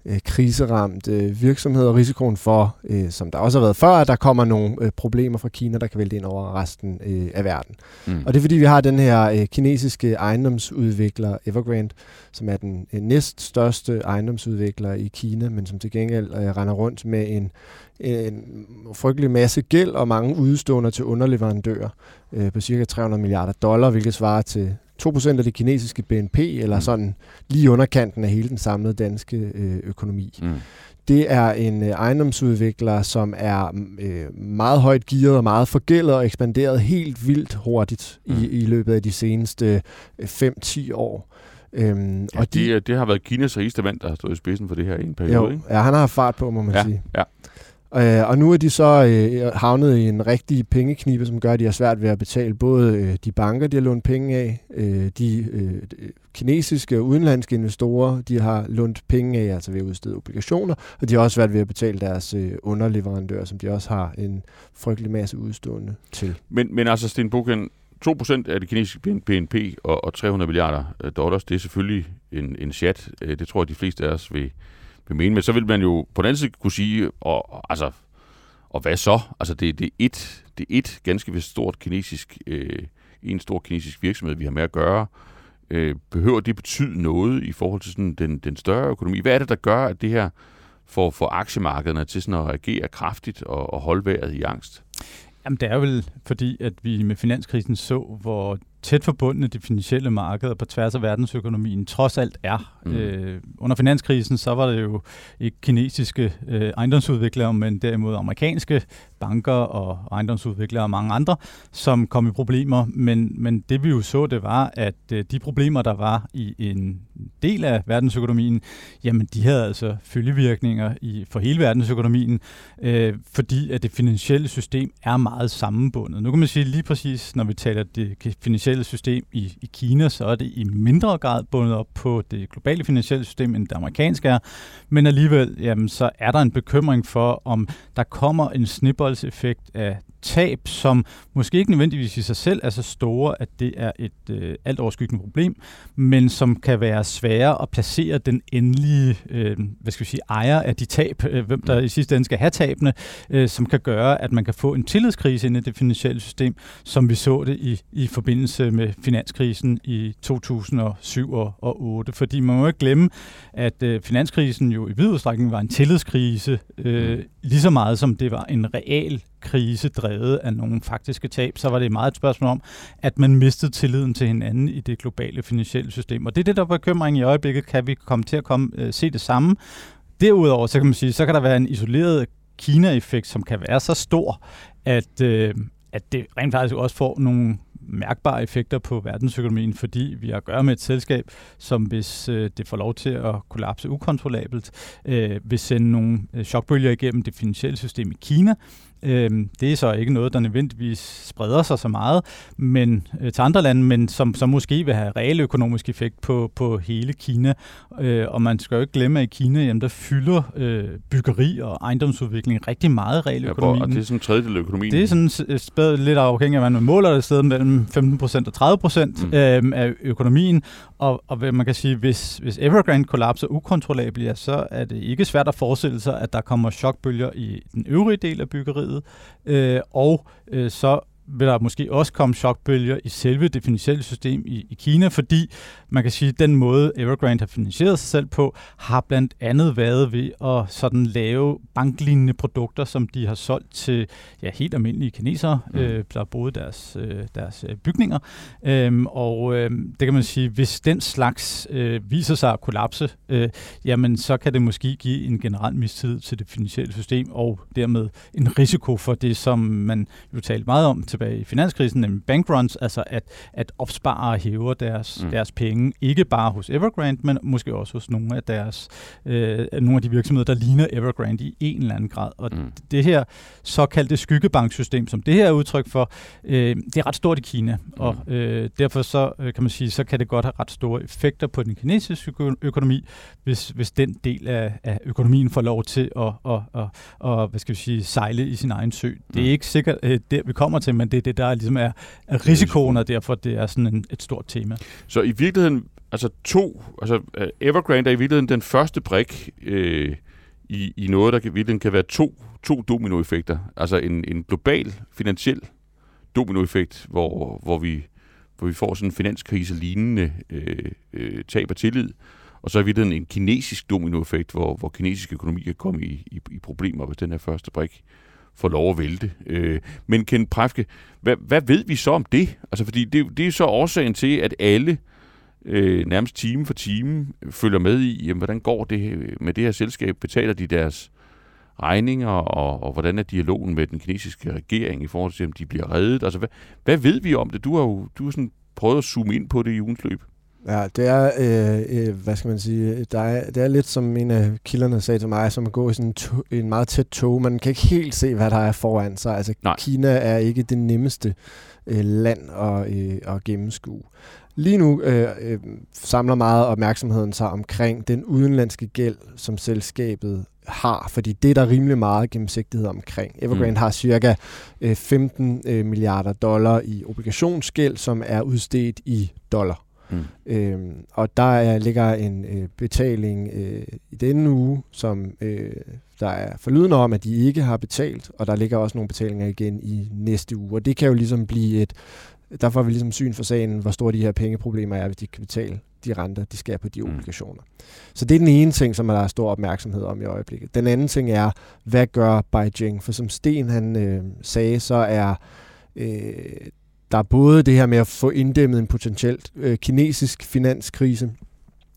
øh, kriseramt øh, virksomhed og risikoen for, øh, som der også har været før, at der kommer nogle øh, problemer fra Kina, der kan vælte ind over resten øh, af verden. Mm. Og det er fordi, vi har den her øh, kinesiske ejendomsudvikler Evergrande, som er den øh, næst største ejendomsudvikler i Kina, men som til gengæld øh, render rundt med en, en frygtelig masse gæld og mange udstående til underleverandører øh, på cirka 300 milliarder dollar, hvilket svarer til 2% af det kinesiske BNP, eller mm. sådan lige underkanten af hele den samlede danske øh, økonomi. Mm. Det er en øh, ejendomsudvikler, som er øh, meget højt gearet og meget forgældet og ekspanderet helt vildt hurtigt mm. i, i løbet af de seneste 5-10 øh, år. Øhm, ja, og de, det, det har været Kinas rigeste mand, der har stået i spidsen for det her en periode. Jo, ikke? ja, han har fart på, må man ja, sige. Ja. Øh, og nu er de så øh, havnet i en rigtig pengeknibe, som gør, at de har svært ved at betale både øh, de banker, de har lånt penge af, øh, de øh, øh, kinesiske og udenlandske investorer, de har lånt penge af, altså ved at udstede obligationer, og de har også svært ved at betale deres øh, underleverandører, som de også har en frygtelig masse udstående til. Men, men altså, Sten Buchen, 2% af det kinesiske BNP og, og 300 milliarder øh, dollars, det er selvfølgelig en, en chat. Øh, det tror jeg, de fleste af os vil, vil mene. Men så vil man jo på den anden side kunne sige, og, altså, og hvad så? Altså det, det, er et, det er et ganske vist stort kinesisk, øh, en stor kinesisk virksomhed, vi har med at gøre. Øh, behøver det betyde noget i forhold til sådan den, den større økonomi? Hvad er det, der gør, at det her får, får aktiemarkederne til sådan at reagere kraftigt og, og holde vejret i angst? Jamen det er vel fordi, at vi med finanskrisen så, hvor tæt forbundne de finansielle markeder på tværs af verdensøkonomien trods alt er. Mm. Øh, under finanskrisen så var det jo ikke kinesiske øh, ejendomsudviklere, men derimod amerikanske banker og ejendomsudviklere og mange andre, som kom i problemer. Men, men det vi jo så, det var, at øh, de problemer, der var i en del af verdensøkonomien, jamen de havde altså følgevirkninger i, for hele verdensøkonomien, øh, fordi at det finansielle system er meget sammenbundet. Nu kan man sige lige præcis, når vi taler det finansielle system i, i Kina, så er det i mindre grad bundet op på det globale finansielle system, end det amerikanske er. Men alligevel, jamen, så er der en bekymring for, om der kommer en snibboldseffekt af tab, som måske ikke nødvendigvis i sig selv er så store, at det er et øh, alt overskyggende problem, men som kan være svære at placere den endelige øh, hvad skal vi sige, ejer af de tab, øh, hvem der i sidste ende skal have tabene, øh, som kan gøre, at man kan få en tillidskrise ind i det finansielle system, som vi så det i, i forbindelse med finanskrisen i 2007 og 2008. Fordi man må ikke glemme, at øh, finanskrisen jo i vid udstrækning var en tillidskrise, øh, lige så meget som det var en real krise drevet af nogle faktiske tab, så var det meget et spørgsmål om, at man mistede tilliden til hinanden i det globale finansielle system. Og det er det, der er bekymring i øjeblikket. Kan vi komme til at komme, øh, se det samme? Derudover, så kan man sige, så kan der være en isoleret Kina-effekt, som kan være så stor, at, øh, at det rent faktisk også får nogle mærkbare effekter på verdensøkonomien, fordi vi har at gøre med et selskab, som hvis øh, det får lov til at kollapse ukontrollabelt, øh, vil sende nogle øh, chokbølger igennem det finansielle system i Kina, Øh, det er så ikke noget, der nødvendigvis spreder sig så meget men øh, til andre lande, men som, som måske vil have reel økonomisk effekt på, på hele Kina. Øh, og man skal jo ikke glemme, at i Kina, jamen, der fylder øh, byggeri og ejendomsudvikling rigtig meget reel økonomi. Ja, og det er sådan en tredjedel af økonomien. Det er sådan spæd, lidt afhængigt af, hvad man måler det sted mellem 15% og 30% mm. øh, af økonomien. Og, og man kan sige, hvis, hvis Evergrande kollapser ukontrollabelt, ja, så er det ikke svært at forestille sig, at der kommer chokbølger i den øvrige del af byggeriet. Øh, og øh, så vil der måske også komme chokbølger i selve det finansielle system i, i Kina, fordi man kan sige, at den måde Evergrande har finansieret sig selv på, har blandt andet været ved at sådan lave banklignende produkter, som de har solgt til ja, helt almindelige kinesere, mm. øh, der boet deres, øh, deres øh, bygninger. Øhm, og øh, det kan man sige, hvis den slags øh, viser sig at kollapse, øh, jamen så kan det måske give en generel mistid til det finansielle system, og dermed en risiko for det, som man jo talte meget om tilbage i finanskrisen, nemlig bankruns, altså at, at opsparere hæver deres, mm. deres penge, ikke bare hos Evergrande, men måske også hos nogle af deres øh, nogle af de virksomheder, der ligner Evergrande i en eller anden grad. Og mm. det her såkaldte skyggebanksystem, som det her er udtryk for, øh, det er ret stort i Kina, mm. og øh, derfor så øh, kan man sige, så kan det godt have ret store effekter på den kinesiske økonomi, hvis, hvis den del af, af økonomien får lov til at, at, at, at, hvad skal vi sige, sejle i sin egen sø. Det er mm. ikke sikkert øh, der, vi kommer til, men det er det, der ligesom er, er risikoen, og derfor det er sådan en, et stort tema. Så i virkeligheden, altså to, altså øh, Evergrande er i virkeligheden den første brik øh, i, i noget, der kan, i virkeligheden kan være to, to dominoeffekter. Altså en, en global finansiel dominoeffekt, hvor, hvor vi hvor vi får sådan en finanskrise lignende øh, øh, tab af tillid, og så er vi en kinesisk dominoeffekt, hvor, hvor kinesisk økonomi kan komme i, i, i problemer, hvis den her første brik får lov at vælte. Øh, men Ken Præfke, hvad, hvad ved vi så om det? Altså, fordi det, det er så årsagen til, at alle øh, nærmest time for time følger med i, jamen, hvordan går det med det her selskab? Betaler de deres regninger, og, og hvordan er dialogen med den kinesiske regering i forhold til, om de bliver reddet? Altså, hvad, hvad ved vi om det? Du har jo du har sådan prøvet at zoome ind på det i ugens løb. Ja, det er, øh, øh, hvad skal man sige, der er, det er lidt som en af kilderne sagde til mig, som at gå i sådan en, to, en meget tæt tog. Man kan ikke helt se, hvad der er foran sig. Altså, Nej. Kina er ikke det nemmeste øh, land at, øh, at gennemskue. Lige nu øh, øh, samler meget opmærksomheden sig omkring den udenlandske gæld, som selskabet har, fordi det er der rimelig meget gennemsigtighed omkring. Evergrande mm. har cirka øh, 15 øh, milliarder dollar i obligationsgæld, som er udstedt i dollar. Mm. Øhm, og der er, ligger en øh, betaling øh, i denne uge, som øh, der er forlydende om, at de ikke har betalt, og der ligger også nogle betalinger igen i næste uge. Og det kan jo ligesom blive et, der får vi ligesom syn for sagen, hvor store de her pengeproblemer er, hvis de kan betale de renter, de skal på de mm. obligationer. Så det er den ene ting, som der er stor opmærksomhed om i øjeblikket. Den anden ting er, hvad gør Beijing? For som Sten han øh, sagde, så er øh, der er både det her med at få inddæmmet en potentielt øh, kinesisk finanskrise,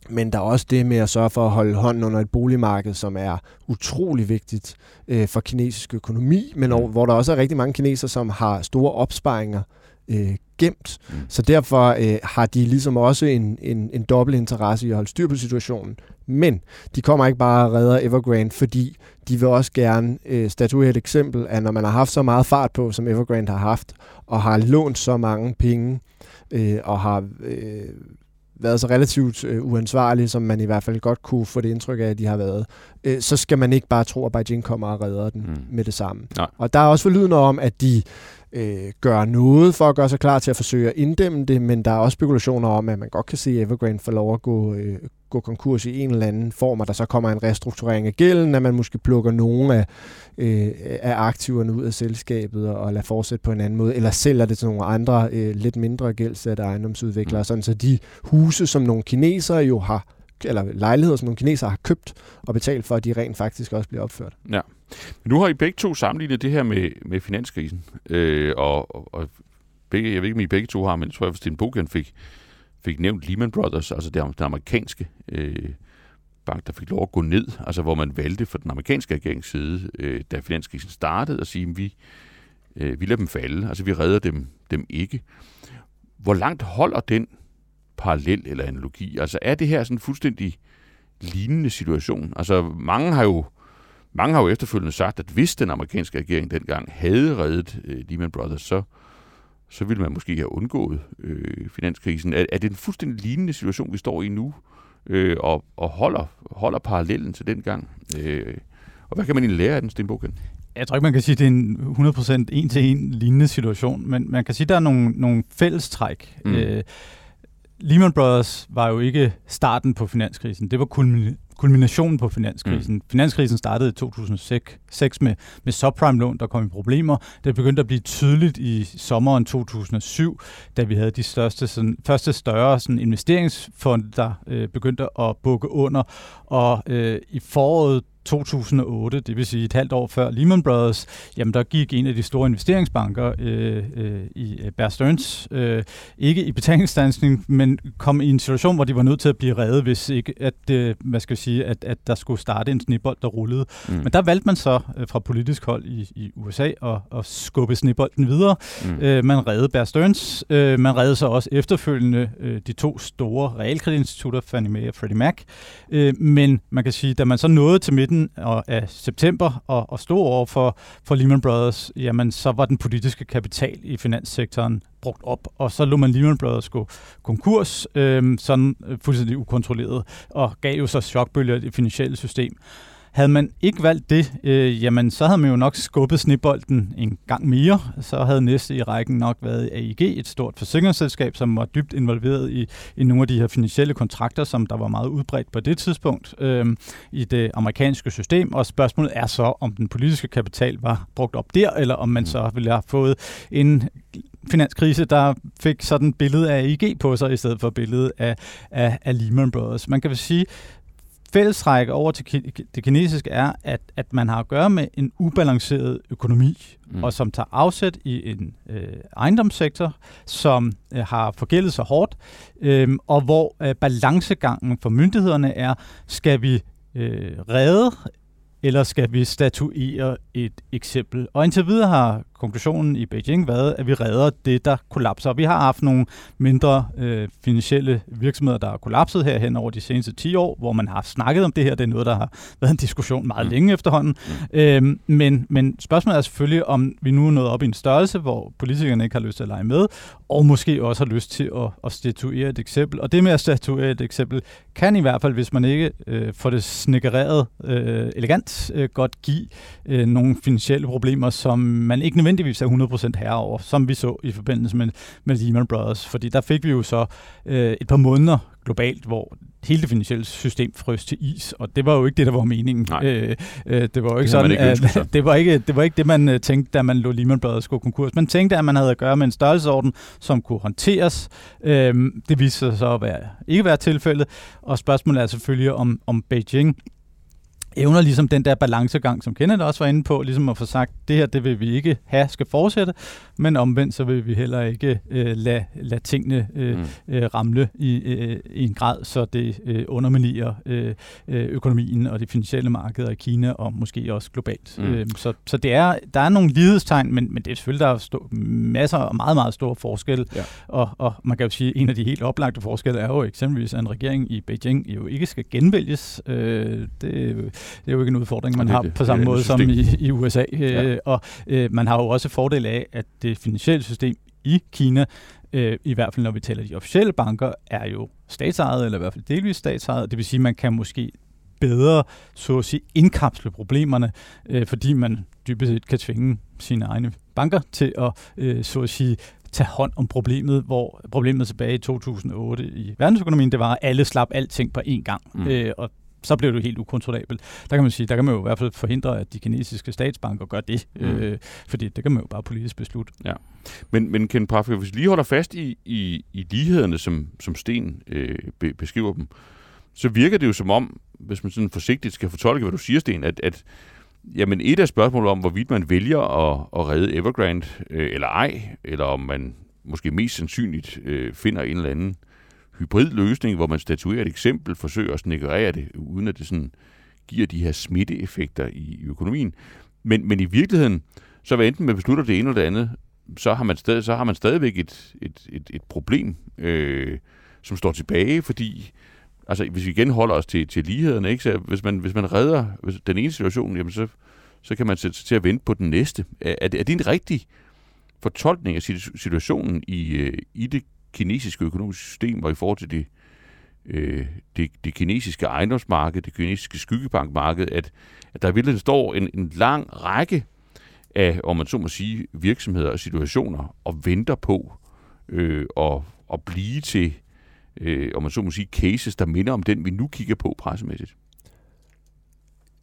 men der er også det med at sørge for at holde hånden under et boligmarked, som er utrolig vigtigt øh, for kinesisk økonomi, men mm. hvor der også er rigtig mange kinesere, som har store opsparinger øh, gemt. Mm. Så derfor øh, har de ligesom også en, en, en dobbelt interesse i at holde styr på situationen. Men de kommer ikke bare og redder Evergrande, fordi de vil også gerne øh, statuere et eksempel, at når man har haft så meget fart på, som Evergrande har haft, og har lånt så mange penge, øh, og har øh, været så relativt øh, uansvarlige, som man i hvert fald godt kunne få det indtryk af, at de har været, øh, så skal man ikke bare tro, at Beijing kommer og redder den mm. med det samme. Nej. Og der er også forlydende om, at de øh, gør noget for at gøre sig klar til at forsøge at inddæmme det, men der er også spekulationer om, at man godt kan se, Evergrande får lov at gå, øh, gå konkurs i en eller anden form, og der så kommer en restrukturering af gælden, at man måske plukker nogle af, øh, af aktiverne ud af selskabet og, og lader fortsætte på en anden måde, eller sælger det til nogle andre øh, lidt mindre gældsatte ejendomsudviklere, mm. sådan så de huse, som nogle kinesere jo har eller lejligheder, som nogle kinesere har købt og betalt for, at de rent faktisk også bliver opført. Ja. Men nu har I begge to sammenlignet det her med, med finanskrisen, øh, og, og, og begge, jeg ved ikke, om I begge to har, men jeg tror, at Sten Bogen fik, fik nævnt Lehman Brothers, altså det, det amerikanske øh, bank, der fik lov at gå ned, altså hvor man valgte for den amerikanske regerings side, øh, da finanskrisen startede, at sige, at vi, øh, vi lader dem falde, altså vi redder dem, dem ikke. Hvor langt holder den parallel eller analogi? Altså er det her sådan en fuldstændig lignende situation? Altså mange har jo mange har jo efterfølgende sagt, at hvis den amerikanske regering dengang havde reddet øh, Lehman Brothers, så, så ville man måske have undgået øh, finanskrisen. Er, er det en fuldstændig lignende situation, vi står i nu, øh, og, og holder, holder parallellen til dengang? Øh, og hvad kan man egentlig lære af den, Sten Bogen? Jeg tror ikke, man kan sige, at det er en 100% en-til-en lignende situation, men man kan sige, at der er nogle, nogle fællestræk. Mm. Øh, Lehman Brothers var jo ikke starten på finanskrisen. Det var kulminationen på finanskrisen. Mm. Finanskrisen startede i 2006 med, med subprime-lån, der kom i problemer. Det begyndte at blive tydeligt i sommeren 2007, da vi havde de største, sådan, første større sådan, investeringsfonde, der øh, begyndte at bukke under. Og øh, i foråret 2008, det vil sige et halvt år før Lehman Brothers, jamen der gik en af de store investeringsbanker øh, øh, i øh, Bear Stearns, øh, ikke i betalingsstansning, men kom i en situation, hvor de var nødt til at blive reddet, hvis ikke, at, øh, hvad skal jeg sige, at, at der skulle starte en snibbold, der rullede. Mm. Men der valgte man så øh, fra politisk hold i, i USA at, at skubbe snibbolden videre. Mm. Øh, man reddede Bear Stearns, øh, man reddede så også efterfølgende øh, de to store realkreditinstitutter, Fannie Mae og Freddie Mac. Øh, men man kan sige, da man så nåede til midten midten af september og, og stod over for, for Lehman Brothers, jamen så var den politiske kapital i finanssektoren brugt op, og så lå man Lehman Brothers gå konkurs, øhm, øh, sådan fuldstændig ukontrolleret, og gav jo så chokbølger i det finansielle system. Havde man ikke valgt det, øh, jamen så havde man jo nok skubbet snibolden en gang mere. Så havde næste i rækken nok været AIG, et stort forsikringsselskab, som var dybt involveret i, i nogle af de her finansielle kontrakter, som der var meget udbredt på det tidspunkt øh, i det amerikanske system. Og spørgsmålet er så, om den politiske kapital var brugt op der, eller om man så ville have fået en finanskrise, der fik sådan et billede af AIG på sig, i stedet for billedet af, af, af Lehman Brothers. Man kan vel sige, fællestræk over til det kinesiske er, at, at man har at gøre med en ubalanceret økonomi, mm. og som tager afsæt i en øh, ejendomssektor, som øh, har forgældet sig hårdt, øh, og hvor øh, balancegangen for myndighederne er, skal vi øh, redde eller skal vi statuere et eksempel? Og indtil videre har konklusionen i Beijing været, at vi redder det, der kollapser. Vi har haft nogle mindre øh, finansielle virksomheder, der har kollapset herhen over de seneste 10 år, hvor man har snakket om det her. Det er noget, der har været en diskussion meget mm. længe efterhånden. Mm. Øhm, men, men spørgsmålet er selvfølgelig, om vi nu er nået op i en størrelse, hvor politikerne ikke har lyst til at lege med, og måske også har lyst til at, at statuere et eksempel. Og det med at statuere et eksempel, kan i hvert fald, hvis man ikke øh, får det snikkereret øh, elegant, øh, godt give øh, nogle finansielle problemer, som man ikke nødvendigvis er 100% herover, som vi så i forbindelse med, med Lehman Brothers. Fordi der fik vi jo så øh, et par måneder globalt, hvor hele det finansielle system frøs til is, og det var jo ikke det, der var meningen. Øh, øh, det var jo ikke det sådan, ikke at, det, var ikke, det var ikke det, man øh, tænkte, da man lå Lehman Brothers gå konkurs. Man tænkte, at man havde at gøre med en størrelsesorden, som kunne håndteres. Øh, det viste sig så at være, ikke være tilfældet, og spørgsmålet er selvfølgelig, om, om Beijing evner ligesom den der balancegang, som Kenneth også var inde på, ligesom at få sagt, det her, det vil vi ikke have, skal fortsætte, men omvendt, så vil vi heller ikke øh, lade, lade tingene øh, mm. øh, ramle i, øh, i en grad, så det øh, underminerer øh, øh, økonomien og de finansielle markeder i Kina, og måske også globalt. Mm. Øh, så så det er, der er nogle lighedstegn, men, men det er selvfølgelig, der er stor, masser og meget, meget store forskelle, ja. og, og man kan jo sige, at en af de helt oplagte forskelle er jo eksempelvis, at en regering i Beijing jo ikke skal genvælges. Øh, det det er jo ikke en udfordring, man har på samme måde som i, i USA. Ja. Øh, og øh, man har jo også fordel af, at det finansielle system i Kina, øh, i hvert fald når vi taler de officielle banker, er jo statsejet, eller i hvert fald delvis statsejet. Det vil sige, at man kan måske bedre, så at sige, indkapsle problemerne, øh, fordi man dybest set kan tvinge sine egne banker til at, øh, så at sige, tage hånd om problemet, hvor problemet tilbage i 2008 i verdensøkonomien, det var, at alle slap alting på én gang. Mm. Øh, og så bliver det jo helt ukontrollabelt. Der kan man sige, der kan man jo i hvert fald forhindre, at de kinesiske statsbanker gør det, mm. øh, fordi det kan man jo bare politisk beslutte. Ja. Men, men Ken Parfum, hvis vi lige holder fast i, i, i lighederne, som, som Sten øh, be, beskriver dem, så virker det jo som om, hvis man sådan forsigtigt skal fortolke, hvad du siger, Sten, at, at jamen et af spørgsmålet om, hvorvidt man vælger at, at redde Evergrande øh, eller ej, eller om man måske mest sandsynligt øh, finder en eller anden hybrid løsning, hvor man statuerer et eksempel, forsøger at snikkerere det, uden at det sådan giver de her smitteeffekter i økonomien. Men, men i virkeligheden, så hvad enten man beslutter det ene eller det andet, så har man, stadig, så har man stadigvæk et, et, et, et problem, øh, som står tilbage, fordi altså hvis vi igen holder os til, til lighederne, ikke? Så hvis man, hvis man redder hvis den ene situation, jamen så, så kan man sætte sig til at vente på den næste. Er, er, det, er det en rigtig fortolkning af situationen i, øh, i det kinesiske økonomiske system og i forhold til det, øh, det, det kinesiske ejendomsmarked, det kinesiske skyggebankmarked, at, at der virkelig står en, en lang række af, om man så må sige, virksomheder og situationer og venter på øh, at, at blive til, øh, om man så må sige, cases, der minder om den, vi nu kigger på pressemæssigt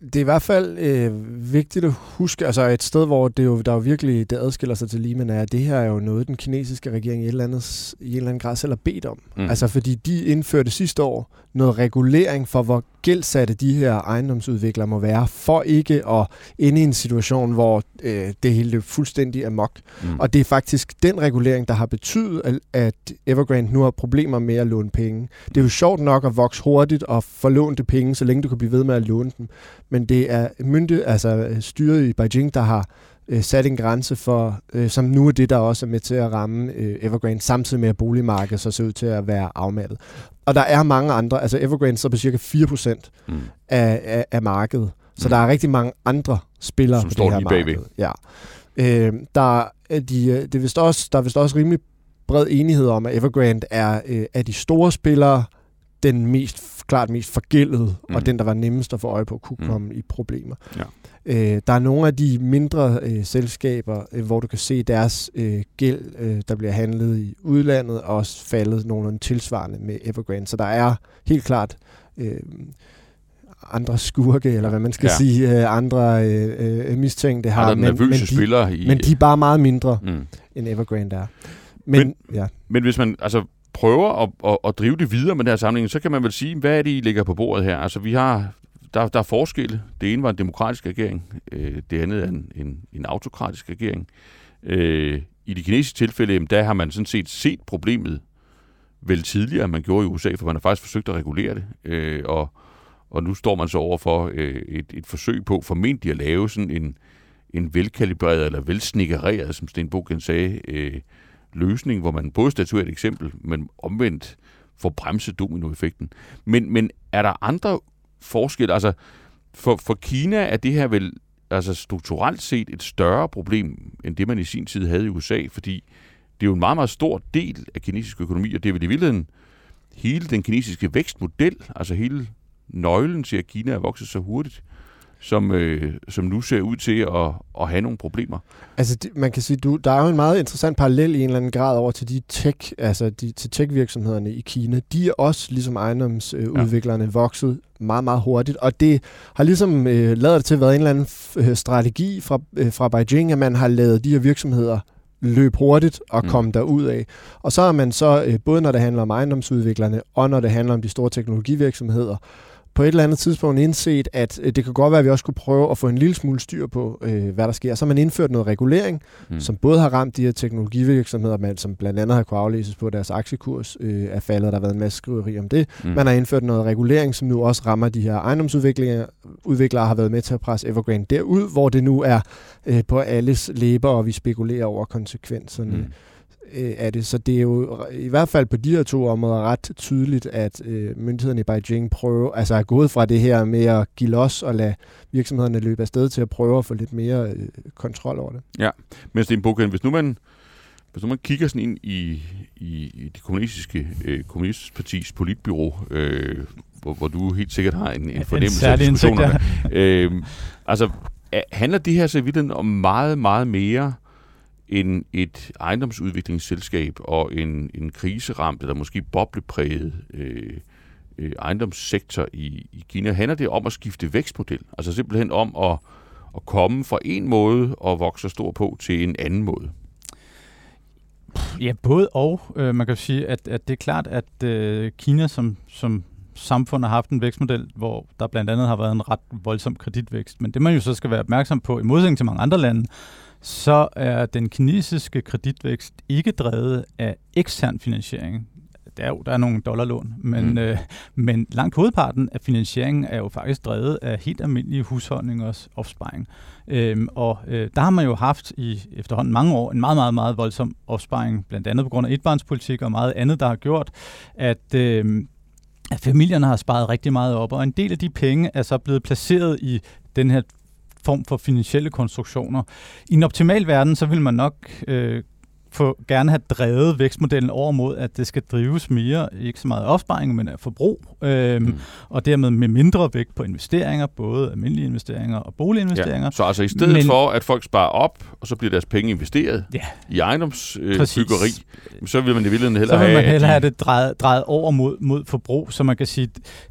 det er i hvert fald øh, vigtigt at huske, altså et sted, hvor det jo, der jo virkelig det adskiller sig til Lehman, er, at det her er jo noget, den kinesiske regering i, et eller andet, i en eller anden grad selv har bedt om. Mm. Altså fordi de indførte sidste år noget regulering for, hvor gældsatte de her ejendomsudviklere må være, for ikke at ende i en situation, hvor øh, det hele løb fuldstændig amok. Mm. Og det er faktisk den regulering, der har betydet, at Evergrande nu har problemer med at låne penge. Det er jo sjovt nok at vokse hurtigt og få lånte penge, så længe du kan blive ved med at låne dem. Men det er mynde, altså styret i Beijing, der har øh, sat en grænse for, øh, som nu er det, der også er med til at ramme øh, Evergrande, samtidig med at boligmarkedet så ser ud til at være afmattet. Og der er mange andre, altså Evergrande så på cirka 4% mm. af, af, af markedet. Så mm. der er rigtig mange andre spillere Som på står det her lige marked. Ja. Øh, der, er de, øh, det er vist også, der er vist også rimelig bred enighed om, at Evergrande er øh, af de store spillere den mest klart mest forgældede, mm. og den, der var nemmest at få øje på, kunne mm. komme i problemer. Ja. Øh, der er nogle af de mindre øh, selskaber, øh, hvor du kan se deres øh, gæld, øh, der bliver handlet i udlandet, også faldet nogenlunde tilsvarende med Evergrande. Så der er helt klart øh, andre skurke, eller hvad man skal ja. sige, øh, andre øh, øh, mistænkte har. Andre men, men, de, spillere i... men de er bare meget mindre, mm. end Evergrande er. Men, men, ja. men hvis man, altså prøver at, at, at drive det videre med den her samling, så kan man vel sige, hvad er det, I ligger på bordet her? Altså, vi har, der, der er forskelle. Det ene var en demokratisk regering, øh, det andet er en, en, en autokratisk regering. Øh, I de kinesiske tilfælde, der har man sådan set set problemet vel tidligere, end man gjorde i USA, for man har faktisk forsøgt at regulere det. Øh, og, og nu står man så over for øh, et, et forsøg på formentlig at lave sådan en, en velkalibreret eller velsnikkereret, som Sten Bogen sagde, øh, løsning, hvor man både statuerer et eksempel, men omvendt får bremset dominoeffekten. Men, men er der andre forskelle? Altså, for, for Kina er det her vel altså strukturelt set et større problem, end det man i sin tid havde i USA, fordi det er jo en meget, meget stor del af kinesisk økonomi, og det er vel i virkeligheden hele den kinesiske vækstmodel, altså hele nøglen til, at Kina er vokset så hurtigt som, øh, som nu ser ud til at, at have nogle problemer. Altså, det, man kan sige, du, der er jo en meget interessant parallel i en eller anden grad over til de tech, altså de, til tech-virksomhederne i Kina. De er også, ligesom ejendomsudviklerne, ja. vokset meget, meget hurtigt, og det har ligesom øh, lavet det til at være en eller anden øh, strategi fra, øh, fra Beijing, at man har lavet de her virksomheder løbe hurtigt og mm. komme derud af. Og så er man så, øh, både når det handler om ejendomsudviklerne, og når det handler om de store teknologivirksomheder, på et eller andet tidspunkt indset, at øh, det kan godt være, at vi også kunne prøve at få en lille smule styr på, øh, hvad der sker. Så har man indført noget regulering, mm. som både har ramt de her teknologivirksomheder, men som blandt andet har kunne aflæses på deres aktiekurs øh, er faldet. Der har været en masse skriveri om det. Mm. Man har indført noget regulering, som nu også rammer de her ejendomsudviklere, udviklere har været med til at presse Evergrande derud, hvor det nu er øh, på alles læber, og vi spekulerer over konsekvenserne. Mm øh, af det. Så det er jo i hvert fald på de her to områder ret tydeligt, at øh, myndighederne i Beijing prøver, altså er gået fra det her med at give los og lade virksomhederne løbe afsted til at prøve at få lidt mere øh, kontrol over det. Ja, men Sten Bogen, hvis nu man hvis nu man kigger sådan ind i, i, i det kommunistiske øh, kommunistpartis politbyrå, øh, hvor, hvor du helt sikkert har en, en fornemmelse af diskussionerne. øh, altså, handler det her så vidt om meget, meget mere en, et ejendomsudviklingsselskab og en, en kriseramt eller måske boblepræget øh, øh, ejendomssektor i, i Kina, handler det om at skifte vækstmodel. Altså simpelthen om at, at komme fra en måde og vokse stor på til en anden måde. Ja, både og. Øh, man kan sige, at, at det er klart, at øh, Kina som, som samfund har haft en vækstmodel, hvor der blandt andet har været en ret voldsom kreditvækst. Men det man jo så skal være opmærksom på, i modsætning til mange andre lande, så er den kinesiske kreditvækst ikke drevet af ekstern finansiering. Der er jo der er nogle dollarlån, men, mm. øh, men langt hovedparten af finansieringen er jo faktisk drevet af helt almindelige husholdningers opsparing. Øhm, og øh, der har man jo haft i efterhånden mange år en meget, meget, meget voldsom opsparing, blandt andet på grund af etbarnspolitik og meget andet, der har gjort, at øh, at familierne har sparet rigtig meget op, og en del af de penge er så blevet placeret i den her form for finansielle konstruktioner. I en optimal verden, så vil man nok øh, få, gerne have drevet vækstmodellen over mod, at det skal drives mere, ikke så meget opsparing, men af forbrug, øhm, mm. og dermed med mindre vægt på investeringer, både almindelige investeringer og boliginvesteringer. Ja. Så altså i stedet men, for, at folk sparer op, og så bliver deres penge investeret ja. i ejendomsbyggeri, øh, så vil man i virkeligheden hellere have... Så vil man hellere have det drejet, drejet over mod, mod forbrug, så man kan sige,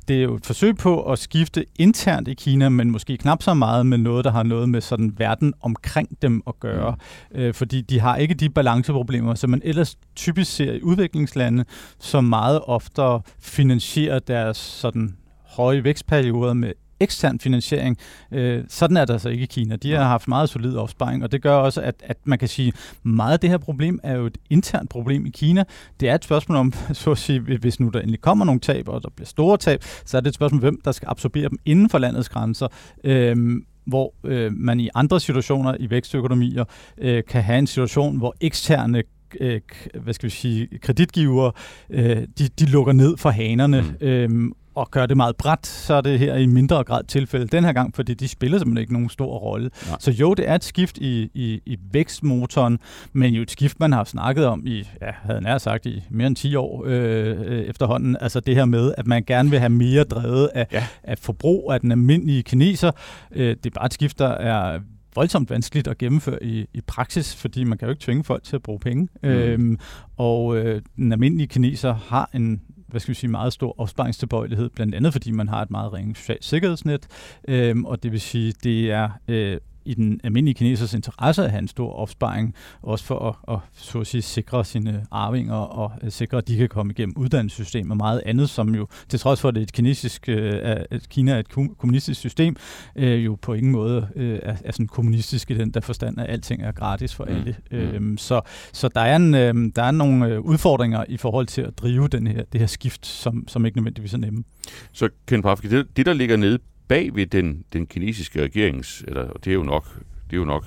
det er jo et forsøg på at skifte internt i Kina, men måske knap så meget med noget, der har noget med sådan verden omkring dem at gøre, mm. øh, fordi de har ikke de balance problemer, som man ellers typisk ser i udviklingslande, som meget oftere finansierer deres sådan høje vækstperioder med ekstern finansiering. Øh, sådan er der så altså ikke i Kina. De har haft meget solid opsparing, og det gør også, at, at man kan sige, meget af det her problem er jo et internt problem i Kina. Det er et spørgsmål om, så at sige, hvis nu der endelig kommer nogle tab, og der bliver store tab, så er det et spørgsmål om, hvem der skal absorbere dem inden for landets grænser. Øh, hvor øh, man i andre situationer i vækstøkonomier øh, kan have en situation, hvor eksterne øh, hvad skal vi sige, kreditgiver, øh, de, de lukker ned for hanerne, mm. øhm, og gør det meget bredt, så er det her i mindre grad tilfælde den her gang, fordi de spiller simpelthen ikke nogen stor rolle. Så jo, det er et skift i, i, i vækstmotoren, men jo et skift, man har snakket om i, ja, havde nær sagt, i mere end 10 år øh, øh, efterhånden. Altså det her med, at man gerne vil have mere drevet af, ja. af forbrug af den almindelige kineser. Øh, det er bare et skift, der er voldsomt vanskeligt at gennemføre i, i praksis, fordi man kan jo ikke tvinge folk til at bruge penge. Mm. Øhm, og øh, den almindelige kineser har en hvad skal vi sige, meget stor opsparingstilbøjelighed, blandt andet fordi man har et meget ringe socialt sikkerhedsnet, øh, og det vil sige, det er øh, i den almindelige kinesers interesse at have en stor opsparing, også for at, at så at sige, sikre sine arvinger og at sikre, at de kan komme igennem uddannelsessystemet og meget andet, som jo, til trods for, at det er et kinesisk, øh, at Kina er et kommunistisk system, øh, jo på ingen måde øh, er, er sådan kommunistisk i den der forstand, at alting er gratis for mm. alle. Mm. Øhm, så, så der er, en, øh, der er nogle øh, udfordringer i forhold til at drive den her, det her skift, som, som ikke nødvendigvis er nemme. Så Ken Pafke, det, det der ligger nede bag ved den, den kinesiske regerings, eller det er jo nok, det er jo nok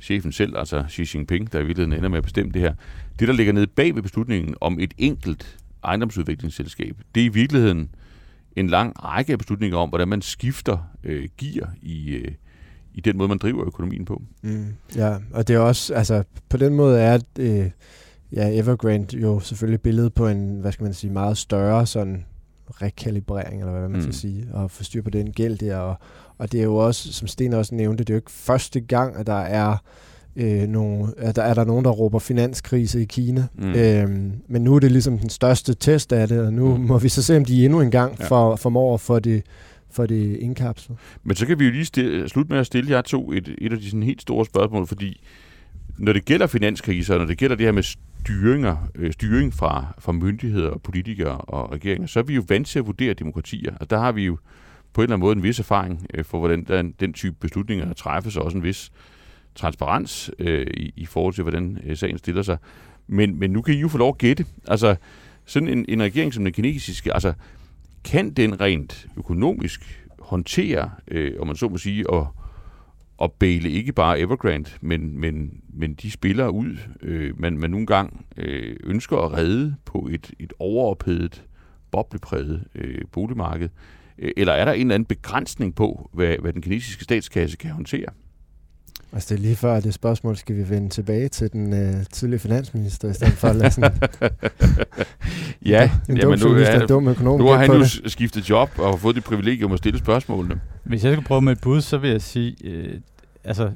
chefen selv, altså Xi Jinping, der i virkeligheden ender med at bestemme det her. Det, der ligger nede bag ved beslutningen om et enkelt ejendomsudviklingsselskab, det er i virkeligheden en lang række af beslutninger om, hvordan man skifter øh, gear i, øh, i den måde, man driver økonomien på. Mm, ja, og det er også, altså på den måde er øh, ja, Evergrande jo selvfølgelig billedet på en, hvad skal man sige, meget større sådan rekalibrering, eller hvad man mm. skal sige, og få styr på den gæld der. Og, og det er jo også, som Sten også nævnte, det er jo ikke første gang, at der er øh, nogle, at der er der nogen, der råber finanskrise i Kina. Mm. Øhm, men nu er det ligesom den største test af det, og nu mm. må vi så se, om de endnu en gang ja. for, formår for det for det indkapslet. Men så kan vi jo lige stille, slutte med at stille jer to et, et af de sådan helt store spørgsmål, fordi når det gælder finanskriser, når det gælder det her med styringer, øh, styring fra, fra myndigheder, og politikere og regeringer, så er vi jo vant til at vurdere demokratier. Og der har vi jo på en eller anden måde en vis erfaring øh, for, hvordan den, den type beslutninger træffes, og også en vis transparens øh, i, i forhold til, hvordan øh, sagen stiller sig. Men, men nu kan I jo få lov at gætte. Altså, sådan en, en regering som den kinesiske, altså, kan den rent økonomisk håndtere, øh, om man så må sige, og at bæle ikke bare Evergrande, men, men, men de spillere ud, øh, man, man nogle gange øh, ønsker at redde på et, et overophedet, boblepræget øh, boligmarked? Øh, eller er der en eller anden begrænsning på, hvad, hvad den kinesiske statskasse kan håndtere? Altså det er lige før det spørgsmål, skal vi vende tilbage til den øh, tidlige finansminister, i stedet for at lade sådan ja, en dum jamen, nu, er, dum økonom nu har han jo det. skiftet job og fået det privilegium at stille spørgsmålene. Hvis jeg skal prøve med et bud, så vil jeg sige, øh, altså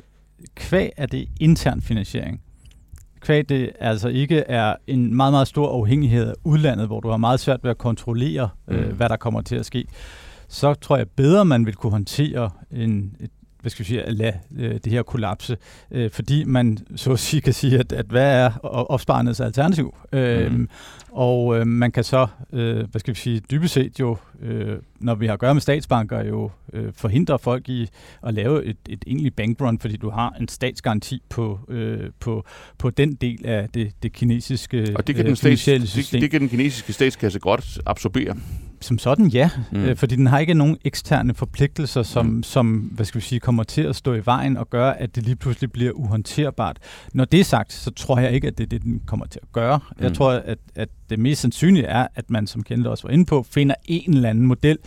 kvæg er det intern finansiering. Kvæg det altså ikke er en meget, meget stor afhængighed af udlandet, hvor du har meget svært ved at kontrollere, øh, mm. hvad der kommer til at ske så tror jeg bedre, man vil kunne håndtere en, et hvad skal vi sige, at lade øh, det her kollapse, øh, fordi man så at sige kan sige, at, at hvad er opsparendes alternativ? Mm. Øhm, og øh, man kan så, øh, hvad skal vi sige, dybest set jo, øh, når vi har at gøre med statsbanker, jo øh, forhindre folk i at lave et, et egentligt bankrun, fordi du har en statsgaranti på, øh, på, på den del af det, det kinesiske Og det kan, den øh, stats, det, det kan den kinesiske statskasse godt absorbere. Som sådan ja, Mm. øh, fordi den har ikke nogen eksterne forpligtelser, som, Mm. som hvad skal vi sige, kommer til at stå i vejen og gøre, at det lige pludselig bliver uhåndterbart. Når det er sagt, så tror jeg ikke, at det er det, den kommer til at gøre. Mm. Jeg tror, at, at det mest sandsynlige er, at man, som Kjeld også var inde på, finder en eller anden model,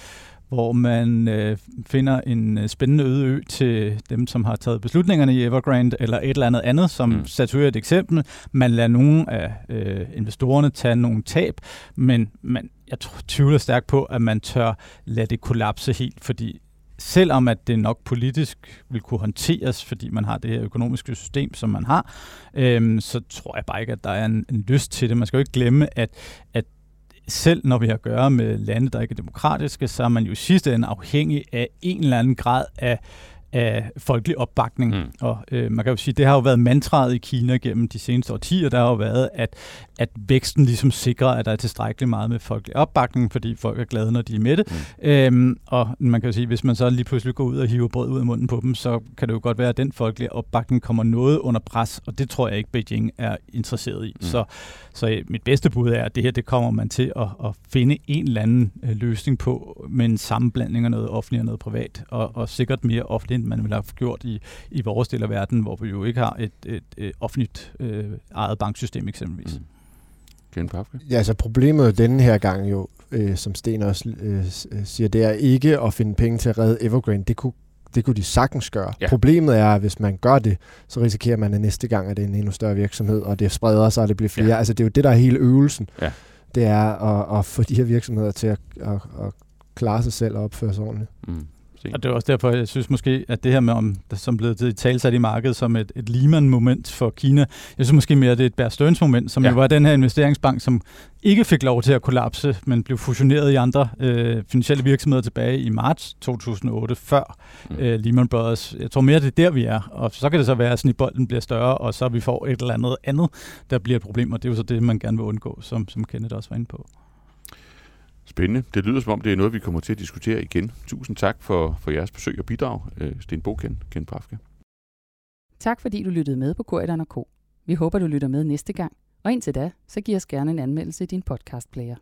hvor man øh, finder en øh, spændende øde ø til dem, som har taget beslutningerne i Evergrande, eller et eller andet andet, som mm. statuerer et eksempel. Man lader nogle af øh, investorerne tage nogle tab, men man, jeg tvivler stærkt på, at man tør lade det kollapse helt, fordi selvom at det nok politisk vil kunne håndteres, fordi man har det her økonomiske system, som man har, øhm, så tror jeg bare ikke, at der er en, en lyst til det. Man skal jo ikke glemme, at, at selv når vi har at gøre med lande, der ikke er demokratiske, så er man jo i sidste ende afhængig af en eller anden grad af, af folkelig opbakning. Mm. Og øh, man kan jo sige, det har jo været mantraet i Kina gennem de seneste årtier, der har jo været, at, at væksten ligesom sikrer, at der er tilstrækkeligt meget med folkelig opbakning, fordi folk er glade, når de er med det. Mm. Øhm, og man kan jo sige, hvis man så lige pludselig går ud og hiver brød ud af munden på dem, så kan det jo godt være, at den folkelige opbakning kommer noget under pres, og det tror jeg ikke, Beijing er interesseret i. Mm. Mm. Så, så øh, mit bedste bud er, at det her, det kommer man til at, at finde en eller anden øh, løsning på, med en sammenblanding af noget offentligt og noget privat, og, og sikkert mere offentligt, end man ville have gjort i, i vores del af verden, hvor vi jo ikke har et, et, et offentligt øh, eget banksystem eksempelvis. Mm. Ken Pafke? Ja, altså problemet denne her gang jo, øh, som Sten også øh, øh, siger, det er ikke at finde penge til at redde Evergrande. Det kunne, det kunne de sagtens gøre. Ja. Problemet er, at hvis man gør det, så risikerer man, at næste gang at det er en endnu større virksomhed, og det spreder sig, og det bliver flere. Ja. Altså det er jo det, der er hele øvelsen. Ja. Det er at, at få de her virksomheder til at, at, at klare sig selv og opføre sig ordentligt. Mm. Sten? Og det er også derfor, jeg synes måske, at det her med, om, som blev talsat i markedet som et, et Lehman-moment for Kina, jeg synes måske mere, at det er et Bear Stearns-moment, som Ja. jo var den her investeringsbank, som ikke fik lov til at kollapse, men blev fusioneret i andre øh, finansielle virksomheder tilbage i marts 2008, før Mm. øh, Lehman Brothers. Jeg tror mere, det er der, vi er. Og så kan det så være, at snibbolden bliver større, og så vi får et eller andet andet, der bliver et problem, og det er jo så det, man gerne vil undgå, som, som Kenneth også var inde på. Spændende. Det lyder som om, det er noget, vi kommer til at diskutere igen. Tusind tak for, for jeres besøg og bidrag, øh, Sten Boken, Ken Pafke. Tak fordi du lyttede med på Korridoren K. Vi håber, du lytter med næste gang. Og indtil da, så giv os gerne en anmeldelse i din podcastplayer.